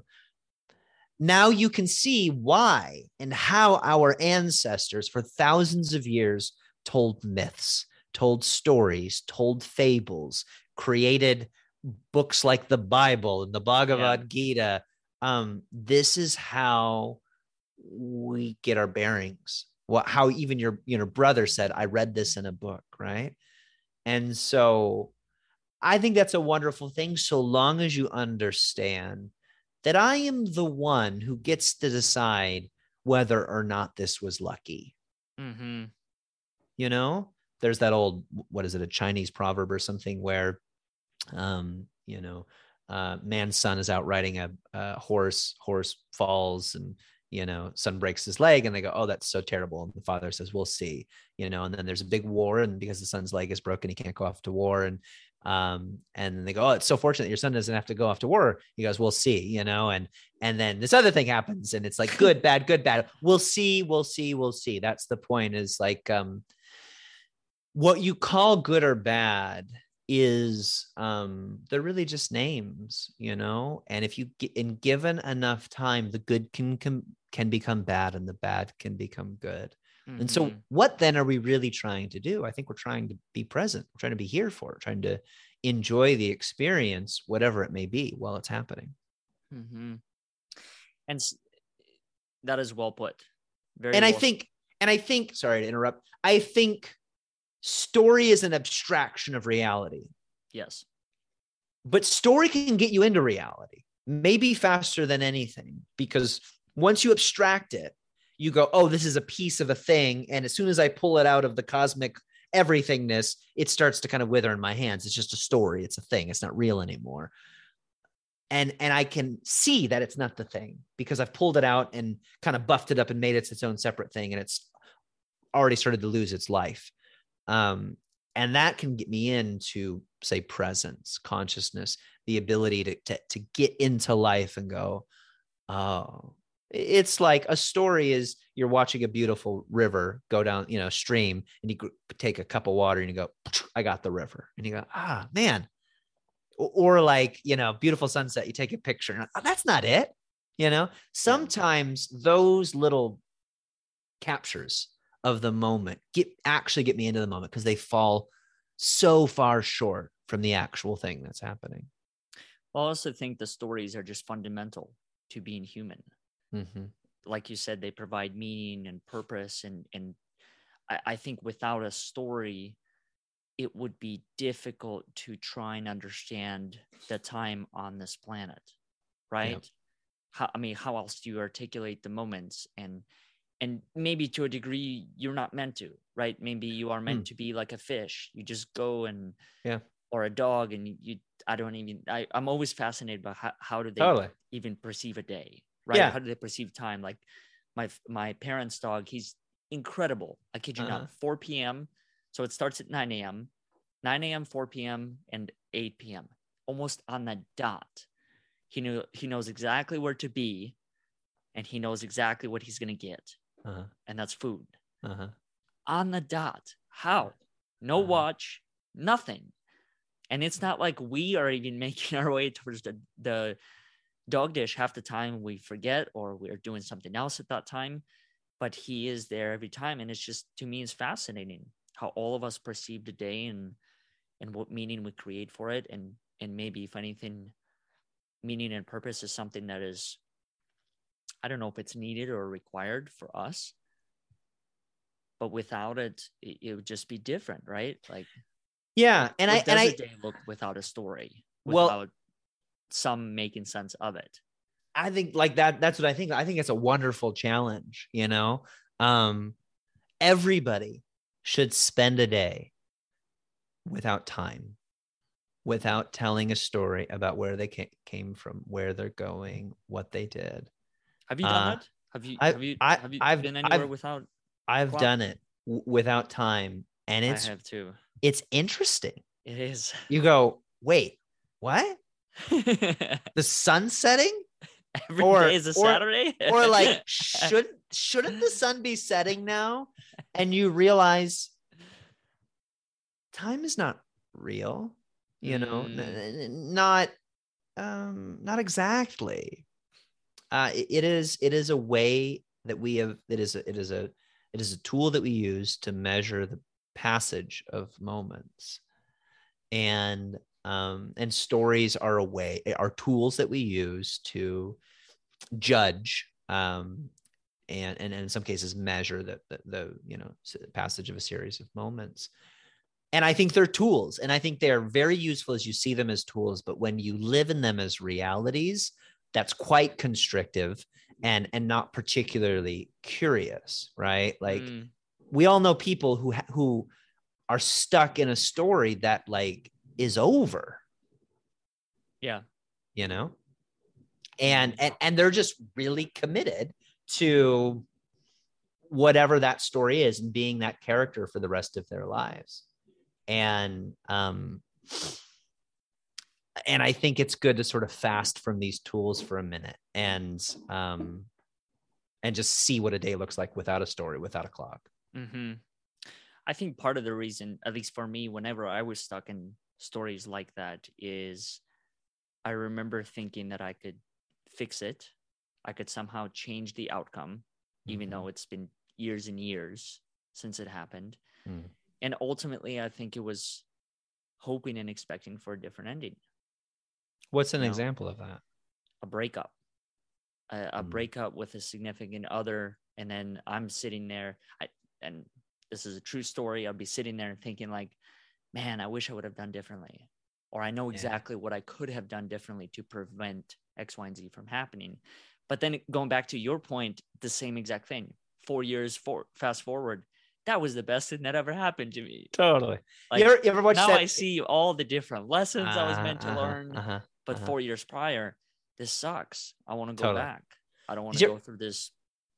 Now you can see why and how our ancestors for thousands of years told myths, told stories, told fables, created books like the Bible and the Bhagavad Gita. Um, this is how we get our bearings. What how even your you know brother said, I read this in a book, right? And so I think that's a wonderful thing so long as you understand that I am the one who gets to decide whether or not this was lucky. Mm-hmm. You know, there's that old, what is it, a Chinese proverb or something where, um, you know, uh, man's son is out riding a, a horse, horse falls and you know, son breaks his leg and they go, Oh, that's so terrible. And the father says, We'll see, you know, and then there's a big war. And because the son's leg is broken, he can't go off to war. And um, and they go, Oh, it's so fortunate your son doesn't have to go off to war. He goes, We'll see, you know, and and then this other thing happens, and it's like good, bad, good, bad. We'll see, we'll see, we'll see. That's the point, is like um what you call good or bad is um they're really just names you know and if you get in given enough time the good can can, can become bad and the bad can become good mm-hmm. and so mm-hmm. what then are we really trying to do i think we're trying to be present we're trying to be here for it trying to enjoy the experience whatever it may be while it's happening mm-hmm. and that is well put very and well. i think and i think sorry to interrupt i think story is an abstraction of reality. Yes. But story can get you into reality, maybe faster than anything, because once you abstract it, you go, oh, this is a piece of a thing. And as soon as I pull it out of the cosmic everythingness, it starts to kind of wither in my hands. It's just a story, it's a thing, it's not real anymore. And, and I can see that it's not the thing because I've pulled it out and kind of buffed it up and made it its own separate thing. And it's already started to lose its life. Um, and that can get me into, say, presence, consciousness, the ability to, to, to get into life and go, oh, it's like a story is you're watching a beautiful river go down, you know, stream, and you take a cup of water and you go, I got the river. And you go, ah, man. Or like, you know, beautiful sunset, you take a picture. And, oh, that's not it. You know, sometimes those little captures of the moment get actually get me into the moment because they fall so far short from the actual thing that's happening i also think the stories are just fundamental to being human mm-hmm. like you said they provide meaning and purpose and and I, I think without a story it would be difficult to try and understand the time on this planet right how i mean how else do you articulate the moments and and maybe to a degree you're not meant to right maybe you are meant mm. to be like a fish you just go and yeah or a dog and you, you i don't even I, i'm always fascinated by how, how do they totally. even perceive a day right yeah. how do they perceive time like my my parents dog he's incredible i kid you uh-huh. not 4 p.m so it starts at 9 a.m 9 a.m 4 p.m and 8 p.m almost on the dot he knew he knows exactly where to be and he knows exactly what he's going to get uh-huh. and that's food. Uh-huh. On the dot. How? No uh-huh. watch, nothing. And it's not like we are even *laughs* making our way towards the, the dog dish half the time we forget or we're doing something else at that time. But he is there every time. And it's just to me it's fascinating how all of us perceive the day and and what meaning we create for it. And and maybe if anything, meaning and purpose is something that is I don't know if it's needed or required for us, but without it, it, it would just be different, right? Like, yeah, and I and I day look without a story, without well, some making sense of it. I think like that. That's what I think. I think it's a wonderful challenge. You know, um, everybody should spend a day without time without telling a story about where they came from, where they're going, what they did. Have you done uh, that? Have you? I, have you? I, have you I've, been anywhere I've, without? I've clock? done it w- without time, and it's. I have too. It's interesting. It is. You go, wait, what? *laughs* the sun setting? Every or, day is a or, Saturday. or like, *laughs* should shouldn't the sun be setting now? And you realize time is not real. You know, mm. n- not um not exactly uh, it is it is a way that we have it is a, it is a it is a tool that we use to measure the passage of moments and um, and stories are a way are tools that we use to judge um, and, and in some cases measure the, the, the you know passage of a series of moments and i think they're tools and i think they're very useful as you see them as tools but when you live in them as realities that's quite constrictive and and not particularly curious right like mm. we all know people who who are stuck in a story that like is over. Yeah. You know? And and and they're just really committed to whatever that story is and being that character for the rest of their lives. And um and i think it's good to sort of fast from these tools for a minute and um and just see what a day looks like without a story without a clock. Mm-hmm. i think part of the reason at least for me whenever i was stuck in stories like that is i remember thinking that i could fix it I could somehow change the outcome, mm-hmm. even though it's been years and years since it happened. Mm. And ultimately, I think it was hoping and expecting for a different ending. What's an you example know, of that? A breakup, a, a mm. breakup with a significant other. And then I'm sitting there, I, and this is a true story. I'll be sitting there and thinking, like, man, I wish I would have done differently. Or I know exactly yeah. what I could have done differently to prevent X, Y, and Z from happening. But then going back to your point, the same exact thing. Four years for fast forward, that was the best thing that ever happened to me. Totally. Like, you, ever, you ever watch now that? I see all the different lessons uh, I was meant to uh-huh, learn. Uh-huh, but uh-huh. four years prior, this sucks. I want to go totally. back. I don't want to go through this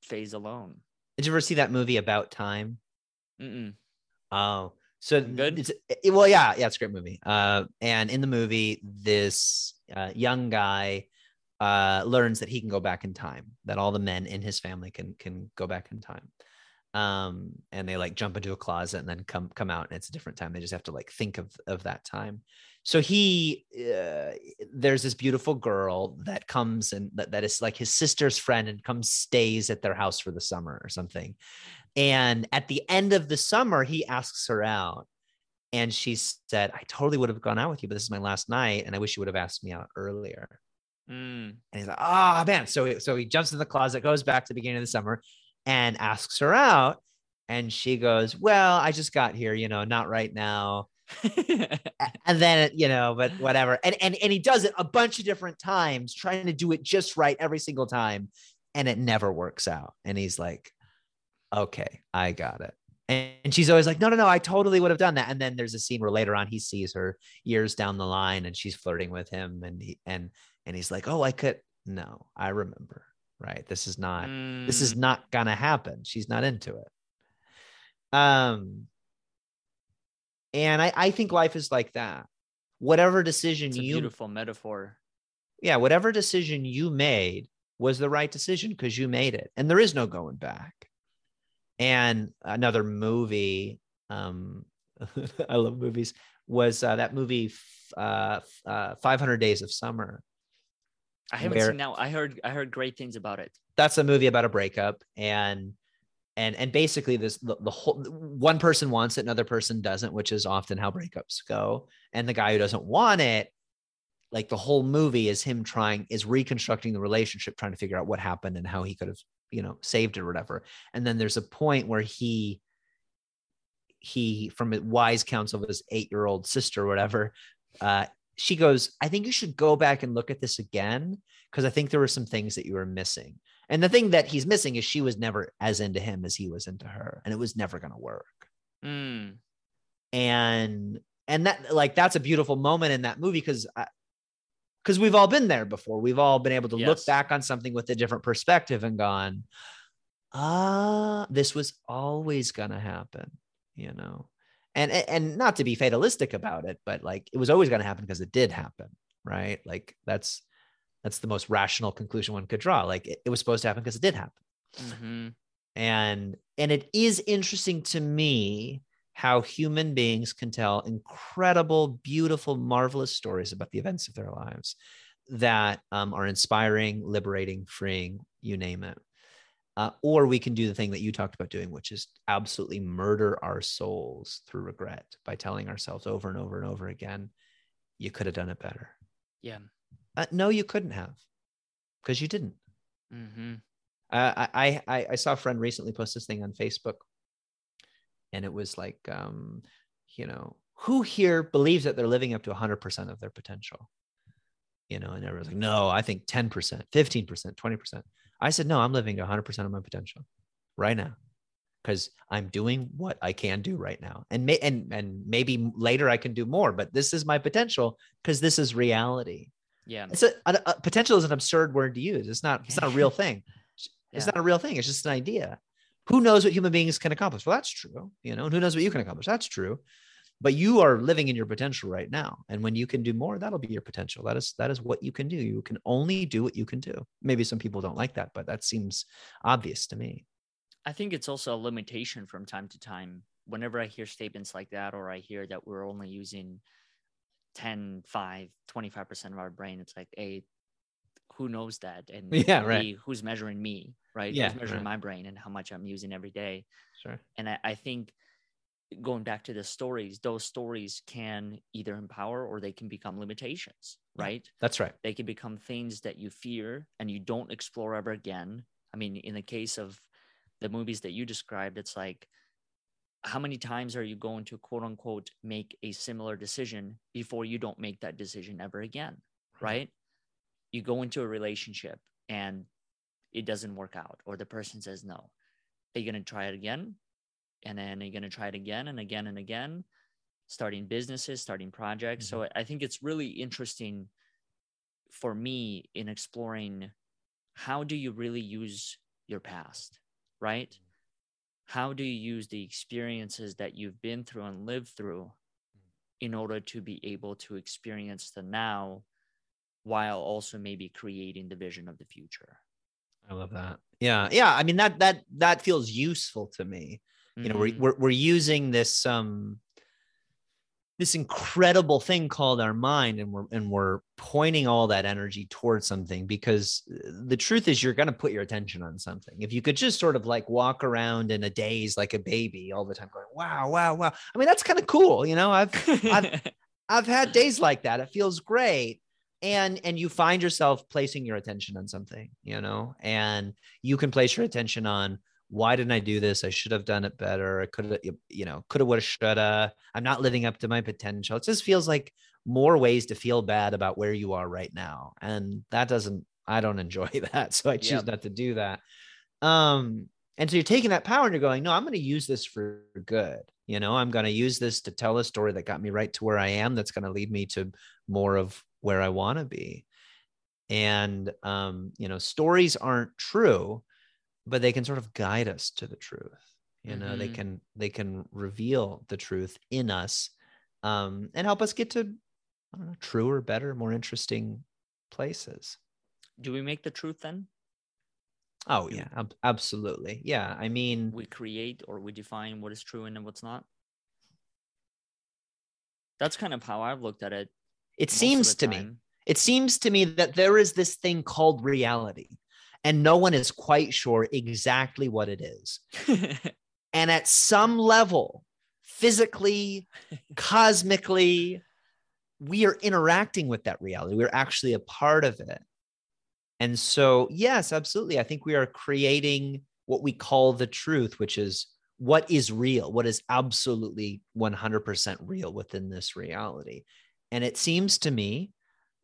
phase alone. Did you ever see that movie about time? Mm-mm. Oh, so good. It's, it, well, yeah, yeah, it's a great movie. Uh, and in the movie, this uh, young guy uh, learns that he can go back in time, that all the men in his family can can go back in time. Um, and they like jump into a closet and then come come out, and it's a different time. They just have to like think of of that time. So he, uh, there's this beautiful girl that comes and that, that is like his sister's friend and comes stays at their house for the summer or something. And at the end of the summer, he asks her out. And she said, I totally would have gone out with you, but this is my last night. And I wish you would have asked me out earlier. Mm. And he's like, oh man. So, so he jumps in the closet, goes back to the beginning of the summer and asks her out. And she goes, well, I just got here, you know, not right now. *laughs* and then, you know, but whatever. And, and, and he does it a bunch of different times, trying to do it just right every single time. And it never works out. And he's like, okay, I got it. And she's always like, no, no, no, I totally would have done that. And then there's a scene where later on he sees her years down the line and she's flirting with him. And he, and and he's like, "Oh, I could." No, I remember. Right. This is not. Mm. This is mm. not gonna happen. She's not into it. Um. And I, I think life is like that. Whatever decision it's a you beautiful metaphor. Yeah, whatever decision you made was the right decision because you made it, and there is no going back. And another movie, um, *laughs* I love movies, was uh, that movie, uh, uh, 500 Days of Summer I haven't where, seen now. I heard I heard great things about it. That's a movie about a breakup and and and basically this the, the whole one person wants it another person doesn't which is often how breakups go and the guy who doesn't want it like the whole movie is him trying is reconstructing the relationship trying to figure out what happened and how he could have you know saved it or whatever and then there's a point where he he from a wise counsel of his eight year old sister or whatever uh she goes, I think you should go back and look at this again because I think there were some things that you were missing. And the thing that he's missing is she was never as into him as he was into her, and it was never going to work. Mm. And and that like that's a beautiful moment in that movie because because we've all been there before. We've all been able to yes. look back on something with a different perspective and gone, ah, this was always going to happen, you know and and not to be fatalistic about it but like it was always going to happen because it did happen right like that's that's the most rational conclusion one could draw like it, it was supposed to happen because it did happen mm-hmm. and and it is interesting to me how human beings can tell incredible beautiful marvelous stories about the events of their lives that um, are inspiring liberating freeing you name it Uh, or we can do the thing that you talked about doing, which is absolutely murder our souls through regret by telling ourselves over and over and over again, you could have done it better. Yeah. Uh, no, you couldn't have because you didn't. Mm-hmm. Uh, I, I, I saw a friend recently post this thing on Facebook and it was like, um, you know, who here believes that they're living up to 100% of their potential? You know, and everyone's like, no, I think 10%, 15%, 20%. I said, no, I'm living to 100% of my potential right now because I'm doing what I can do right now. And, may, and, and maybe later I can do more, but this is my potential because this is reality. Yeah. It's a, a, a, potential is an absurd word to use. It's not, it's not a real *laughs* thing. It's Yeah. not a real thing. It's just an idea. Who knows what human beings can accomplish? Well, that's true. You know, and who knows what you can accomplish? That's true. But you are living in your potential right now. And when you can do more, that'll be your potential. That is that is what you can do. You can only do what you can do. Maybe some people don't like that, but that seems obvious to me. I think it's also a limitation from time to time. Whenever I hear statements like that, or I hear that we're only using 10, 5, 25% of our brain, it's like, hey, who knows that? And *laughs* Yeah, right. who's measuring me, right? Yeah, measuring right. my brain and how much I'm using every day? Sure. And I, I think going back to the stories, those stories can either empower or they can become limitations, right? That's right. they can become things that you fear and you don't explore ever again. I mean, in the case of the movies that you described, it's like, how many times are you going to quote unquote make a similar decision before you don't make that decision ever again? Right. You go into a relationship and it doesn't work out, or the person says no. Are you going to try it again? And then you're you going to try it again and again and again? Starting businesses, starting projects. So mm-hmm. I think it's really interesting for me in exploring how do you really use your past, right? Mm-hmm. How do you use the experiences that you've been through and lived through mm-hmm. in order to be able to experience the now while also maybe creating the vision of the future? I love that. Yeah. Yeah. I mean, that that that feels useful to me. you know we're, Mhm. we're we're using this um this incredible thing called our mind and we're and we're pointing all that energy towards something because the truth is you're going to put your attention on something if you could just sort of like walk around in a daze like a baby all the time going wow wow wow i mean that's kind of cool you know i've I've- *laughs* I've had days like that. It feels great. And and you find yourself placing your attention on something, you know, and you can place your attention on why didn't I do this? I should have done it better. I could have, you know, could have, would have, should have. I'm not living up to my potential. It just feels like more ways to feel bad about where you are right now. And that doesn't, I don't enjoy *laughs* that. So I choose Yep. not to do that. Um, and so you're taking that power and you're going, no, I'm going to use this for good. You know, I'm going to use this to tell a story that got me right to where I am. That's going to lead me to more of where I want to be. And, um, you know, stories aren't true, but they can sort of guide us to the truth. You know, they Mhm. can, they can reveal the truth in us um, and help us get to, I don't know, truer, better, more interesting places. Do we make the truth then? Oh yeah, ab- absolutely. Yeah. I mean, We create or we define what is true and what's not? That's kind of how I've looked at it. It most seems to me, it seems to me that there is this thing called reality and no one is quite sure exactly what it is. *laughs* And at some level, physically, *laughs* cosmically, we are interacting with that reality. We're actually a part of it. And so, yes, absolutely. I think we are creating what we call the truth, which is what is real, what is absolutely 100% real within this reality. And it seems to me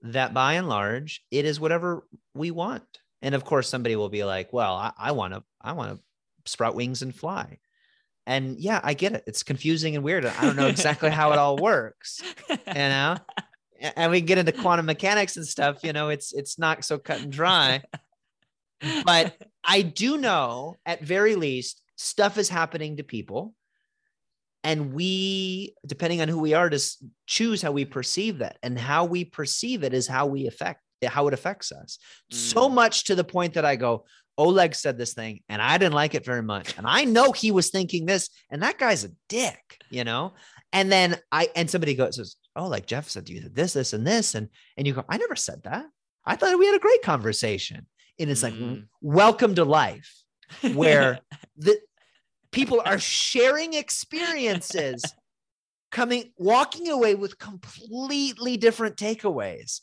that by and large, it is whatever we want. And of course, somebody will be like, well, I, I want to, I want to sprout wings and fly. And yeah, I get it. It's confusing and weird. I don't know exactly how it all *laughs* works, you know? And we get into quantum mechanics and stuff, you know, it's it's not so cut and dry. But I do know at very least stuff is happening to people. And we, depending on who we are, just choose how we perceive that. And how we perceive it is how we affect how it affects us. So Mm. much to the point that I go, Oleg said this thing and I didn't like it very much. And I know he was thinking this, and that guy's a dick, you know? And then I and somebody goes, says, Oh, like Jeff said, you did this, this, and this. And and you go, I never said that. I thought we had a great conversation. And it's like, Mm. welcome to life. where *laughs* the people are sharing experiences coming walking away with completely different takeaways.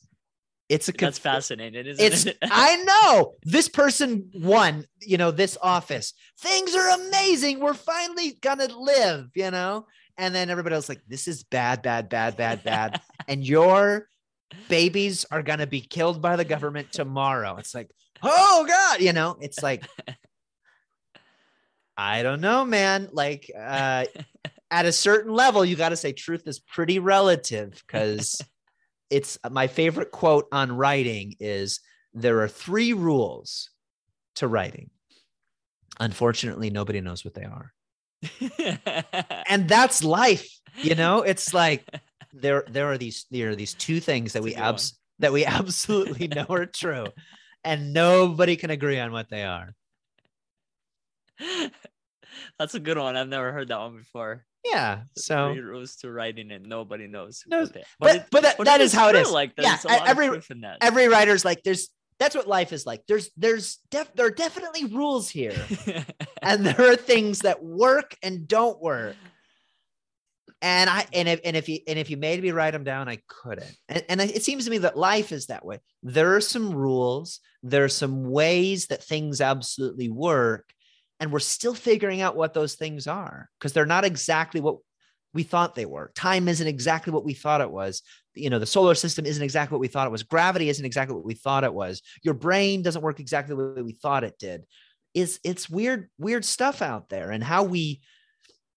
It's a That's fascinating, isn't it's it? i *laughs* know. This person won you know this office. Things are amazing. We're finally gonna live you know? And then everybody else like this is bad bad bad bad bad. *laughs* And your babies are gonna be killed by the government tomorrow. It's like oh god you know? It's like i don't know man. Like uh *laughs* at a certain level you got to say truth is pretty relative because *laughs* it's my favorite quote on writing is there are three rules to writing. Unfortunately nobody knows what they are. *laughs* And that's life you know? It's like there there are these there are these two things that we abs- that we absolutely know are true and nobody can agree on what they are *laughs* That's a good one. I've never heard that one before. yeah so Three rules to writing it. Nobody knows. Knows- they- but it- but that, that is how it is. Like, yeah there's a lot every of truth in that. every writer's like there's that's what life is like there's there's def- there are definitely rules here *laughs* and there are things that work and don't work and i and if, and if you and if you made me write them down i couldn't and, and it seems to me that life is that way there are some rules there are some ways that things absolutely work and we're still figuring out what those things are because they're not exactly what we thought they were. Time isn't exactly what we thought it was. You know the solar system isn't exactly what we thought it was. Gravity isn't exactly what we thought it was. Your brain doesn't work exactly the way we thought it did. Is it's weird weird stuff out there and how we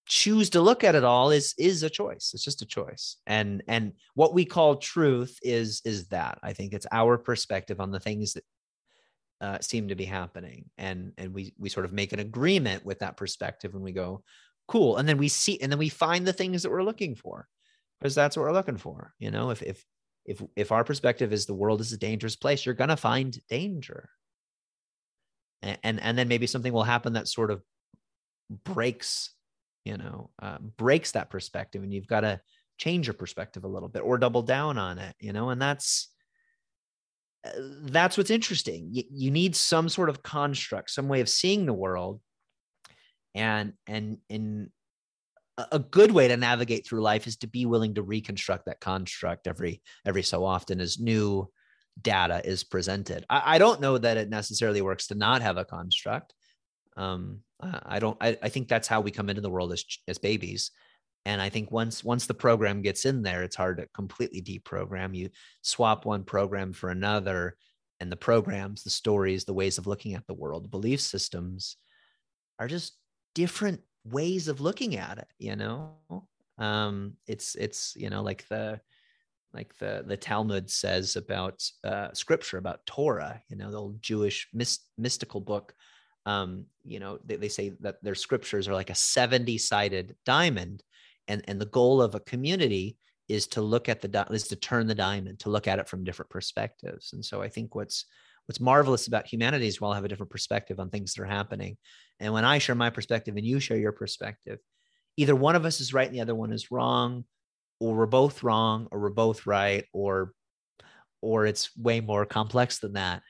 choose to look at it all is is a choice. It's just a choice. And and what we call truth is is that. I think it's our perspective on the things that uh, seem to be happening. And and we we sort of make an agreement with that perspective and we go cool. And then we see and then we find the things that we're looking for because that's what we're looking for you know? If if if if our perspective is the world is a dangerous place you're going to find danger. And, and and then maybe something will happen that sort of breaks you know uh, breaks that perspective and you've got to change your perspective a little bit or double down on it you know? And that's that's what's interesting. You, you need some sort of construct some way of seeing the world and and in a good way to navigate through life is to be willing to reconstruct that construct every every so often as new data is presented. I, I don't know that it necessarily works to not have a construct. Um i I don't I, I think that's how we come into the world as as babies and i think once once the program gets in there it's hard to completely deprogram. You swap one program for another and the programs the stories the ways of looking at the world the belief systems are just different ways of looking at it you know? Um it's it's you know like the like the the talmud says about uh scripture about torah you know the old jewish mys- mystical book. Um you know they, they say that their scriptures are like a 70 sided diamond and and the goal of a community is to look at the is to turn the diamond to look at it from different perspectives. And so i think what's what's marvelous about humanity is we all have a different perspective on things that are happening. And when i share my perspective and you share your perspective either one of us is right and the other one is wrong or we're both wrong or we're both right or or it's way more complex than that.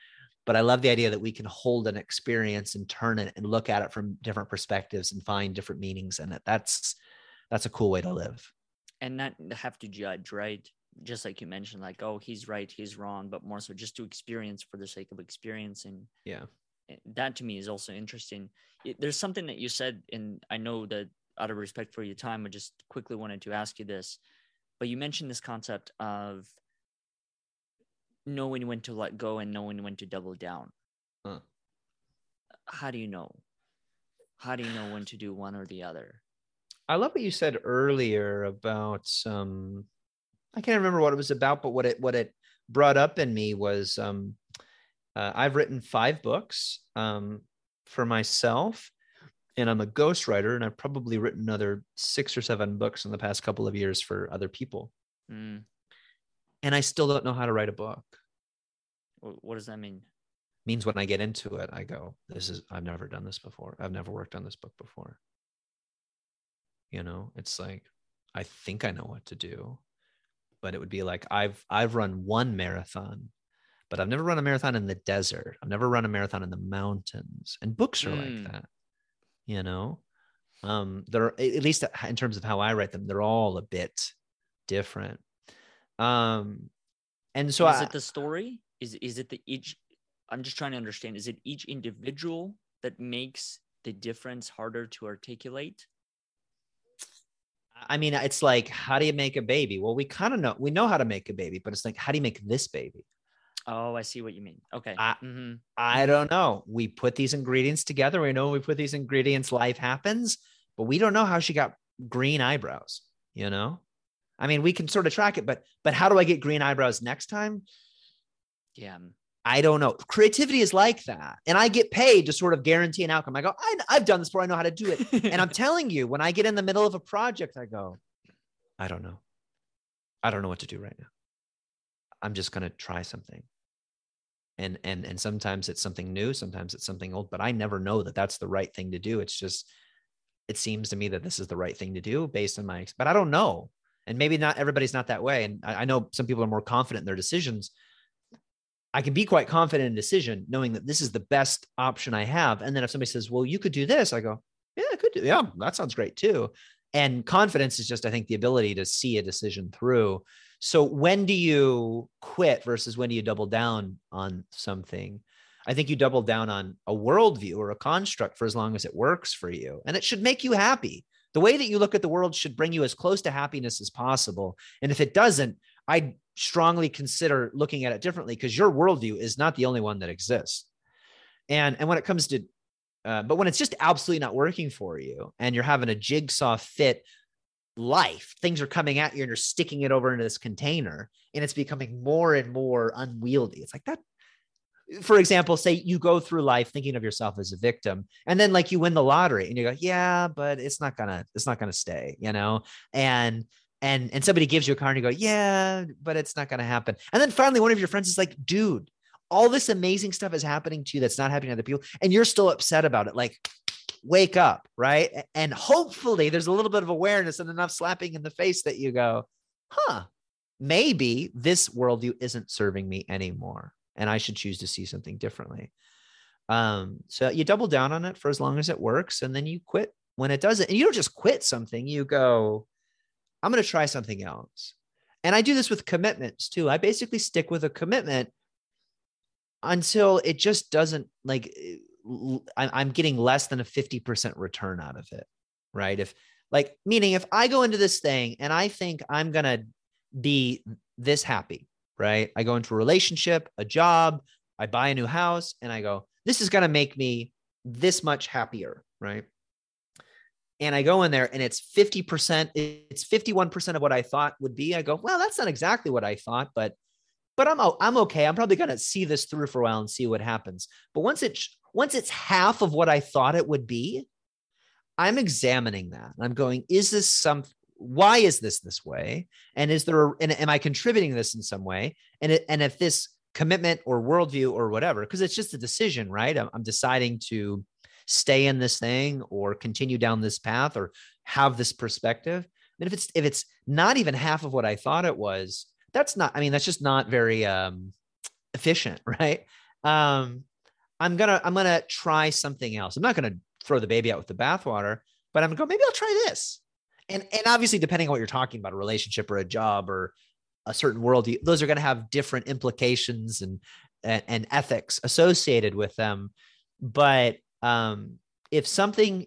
But i love the idea that we can hold an experience and turn it and look at it from different perspectives and find different meanings in it. That's that's a cool way to live and not have to judge, right? Just like you mentioned, like, oh, he's right, he's wrong, but more so just to experience for the sake of experiencing. yeah Eh, That to me is also interesting. It- There's something that you said, and I know that out of respect for your time, I just quickly wanted to ask you this. But you mentioned this concept of knowing when to let go and knowing when to double down. Huh. How do you know? How do you know when to do one or the other? I love what you said earlier about um I can't remember what it was about, but what it what it brought up in me was um uh, I've written five books um for myself and I'm a ghostwriter and I've probably written another six or seven books in the past couple of years for other people. Mm, And I still don't know how to write a book. what does that mean? means when I get into it, I go, this is, I've never done this before. I've never worked on this book before. You know, it's like, I think I know what to do, but it would be like, I've, I've run one marathon, but I've never run a marathon in the desert. I've never run a marathon in the mountains. And books are Mm. like that, you know. Um, they're at least in terms of how I write them, they're all a bit different. Um, and so is I, it the story? Is is it the each? I'm just trying to understand. Is it each individual that makes the difference harder to articulate? I mean, it's like, how do you make a baby? Well, we kind of know we know how to make a baby, but it's like, how do you make this baby? Oh, I see what you mean. Okay. I- hmm I don't know. We put these ingredients together. We know we put these ingredients, life happens, but we don't know how she got green eyebrows, you know? I mean, we can sort of track it, but but how do I get green eyebrows next time? Yeah. I don't know. Creativity is like that. And I get paid to sort of guarantee an outcome. I go, I, I've done this before. I know how to do it. And I'm *laughs* telling you, when I get in the middle of a project, I go, I don't know. I don't know what to do right now. I'm just going to try something. And and and sometimes it's something new, sometimes it's something old, but I never know that that's the right thing to do. It's just it seems to me that this is the right thing to do based on my ex- but I don't know. And maybe not everybody's not that way. And I, I know some people are more confident in their decisions. I can be quite confident in decision, knowing that this is the best option I have. And then if somebody says, "Well, you could do this," I go, "Yeah, I could do. Yeah, that sounds great too." And confidence is just, I think, the ability to see a decision through. So when do you quit versus when do you double down on something? I think you double down on a worldview or a construct for as long as it works for you, and it should make you happy. The way that you look at the world should bring you as close to happiness as possible. And if it doesn't, I strongly consider looking at it differently because your worldview is not the only one that exists. And and when it comes to, uh, but when it's just absolutely not working for you, and you're having a jigsaw fit life, things are coming at you, and you're sticking it over into this container, and it's becoming more and more unwieldy. It's like that. For example, say you go through life thinking of yourself as a victim, and then like you win the lottery, and you go, "Yeah, but it's not gonna, it's not gonna stay," you know, and and and somebody gives you a car and you go, yeah, but it's not going to happen. And then finally, one of your friends is like, dude, all this amazing stuff is happening to you that's not happening to other people, and you're still upset about it. Like, wake up, right? And hopefully, there's a little bit of awareness and enough slapping in the face that you go, huh, maybe this worldview isn't serving me anymore, and I should choose to see something differently. Um, so you double down on it for as long as it works, and then you quit when it doesn't. And you don't just quit something; you go, I'm going to try something else. And I do this with commitments too. I basically stick with a commitment until it just doesn't like I'm getting less than a 50% return out of it. Right. If like, meaning if I go into this thing and I think I'm going to be this happy, right? I go into a relationship, a job, I buy a new house, and I go, this is going to make me this much happier. Right and I go in there and it's 50%, it's 51% of what I thought would be. I go, well, that's not exactly what I thought, but but I'm I'm okay. I'm probably going to see this through for a while and see what happens. But once it's once it's half of what I thought it would be, I'm examining that. I'm going, is this some why is this this way? And is there and am I contributing this in some way? And it, and if this commitment or worldview or whatever, because it's just a decision, right? I'm, I'm deciding to stay in this thing or continue down this path or have this perspective. And if it's if it's not even half of what I thought it was, that's not, I mean, that's just not very um efficient, *laughs* right? Um, I'm gonna I'm gonna try something else. I'm not gonna throw the baby out with the bathwater, but I'm gonna go, maybe I'll try this. And and obviously, depending on what you're talking about, a relationship or a job or a certain world—those are gonna have different implications and and, and ethics associated with them. But um, if something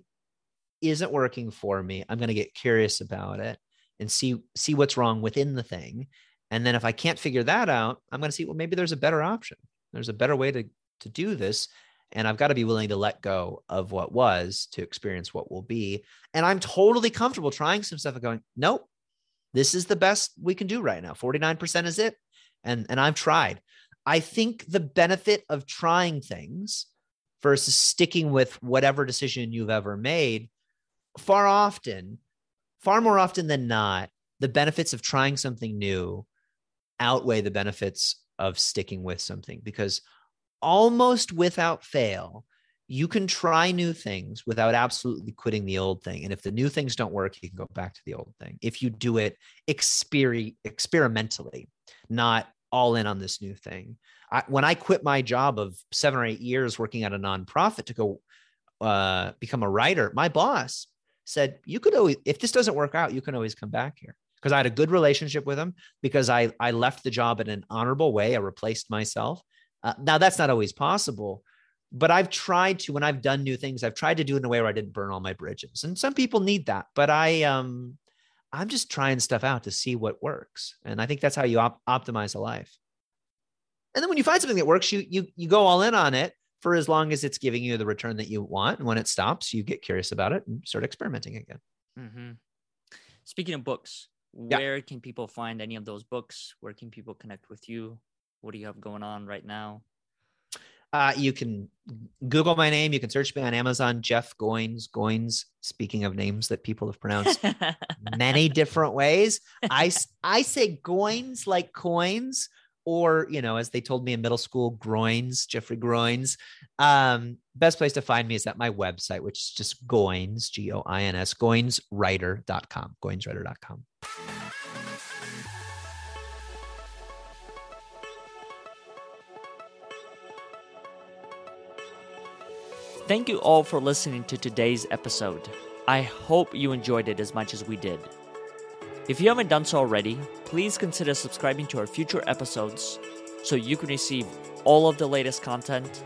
isn't working for me, I'm going to get curious about it and see see what's wrong within the thing. And then if I can't figure that out, I'm going to see well maybe there's a better option. There's a better way to to do this and I've got to be willing to let go of what was to experience what will be. And I'm totally comfortable trying some stuff and going, nope, this is the best we can do right now. 49% is it. And and I've tried. I think the benefit of trying things versus sticking with whatever decision you've ever made far often far more often than not the benefits of trying something new outweigh the benefits of sticking with something because almost without fail you can try new things without absolutely quitting the old thing. And if the new things don't work you can go back to the old thing if you do it exper- experimentally not all in on this new thing. I, when I quit my job of seven or eight years working at a nonprofit to go uh, become a writer, my boss said, "You could always, if this doesn't work out, you can always come back here." Because I had a good relationship with him, because I I left the job in an honorable way. I replaced myself. Uh, now that's not always possible, but I've tried to when I've done new things, I've tried to do it in a way where I didn't burn all my bridges. And some people need that, but I um I'm just trying stuff out to see what works. And I think that's how you op- optimize a life. And then when you find something that works, you you you go all in on it for as long as it's giving you the return that you want. And when it stops, you get curious about it and start experimenting again. Mm-hmm. Speaking of books, yeah. where can people find any of those books? Where can people connect with you? What do you have going on right now? Uh, you can Google my name. You can search me on Amazon, Jeff Goins. Goins. Speaking of names that people have pronounced *laughs* many different ways, I I say Goins like coins, or you know, as they told me in middle school, groins. Jeffrey Groins. Um, best place to find me is at my website, which is just Goins, G O I N S, Goinswriter.com. Goinswriter.com. Thank you all for listening to today's episode. I hope you enjoyed it as much as we did. If you haven't done so already, please consider subscribing to our future episodes so you can receive all of the latest content.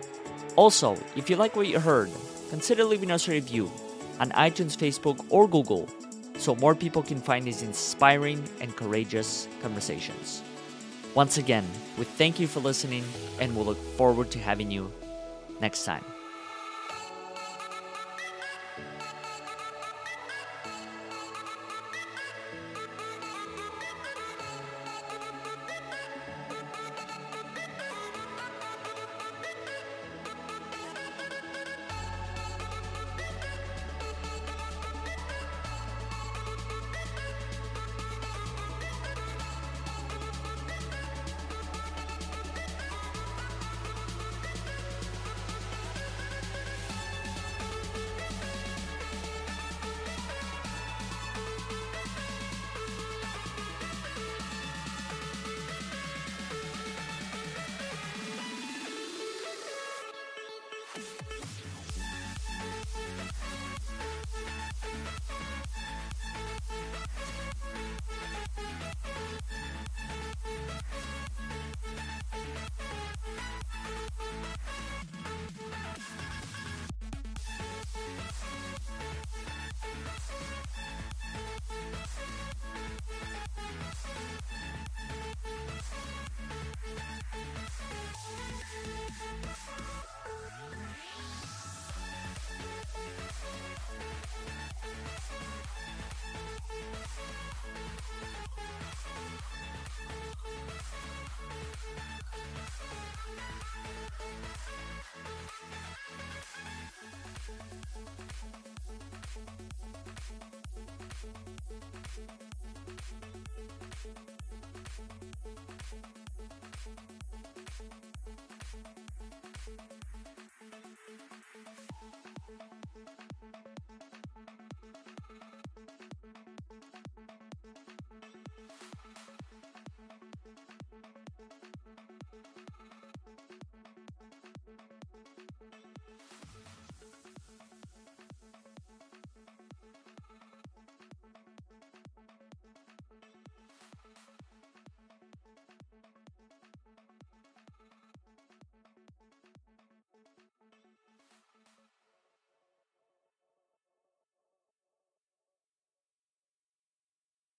Also, if you like what you heard, consider leaving us a review on iTunes, Facebook, or Google so more people can find these inspiring and courageous conversations. Once again, we thank you for listening and we'll look forward to having you next time.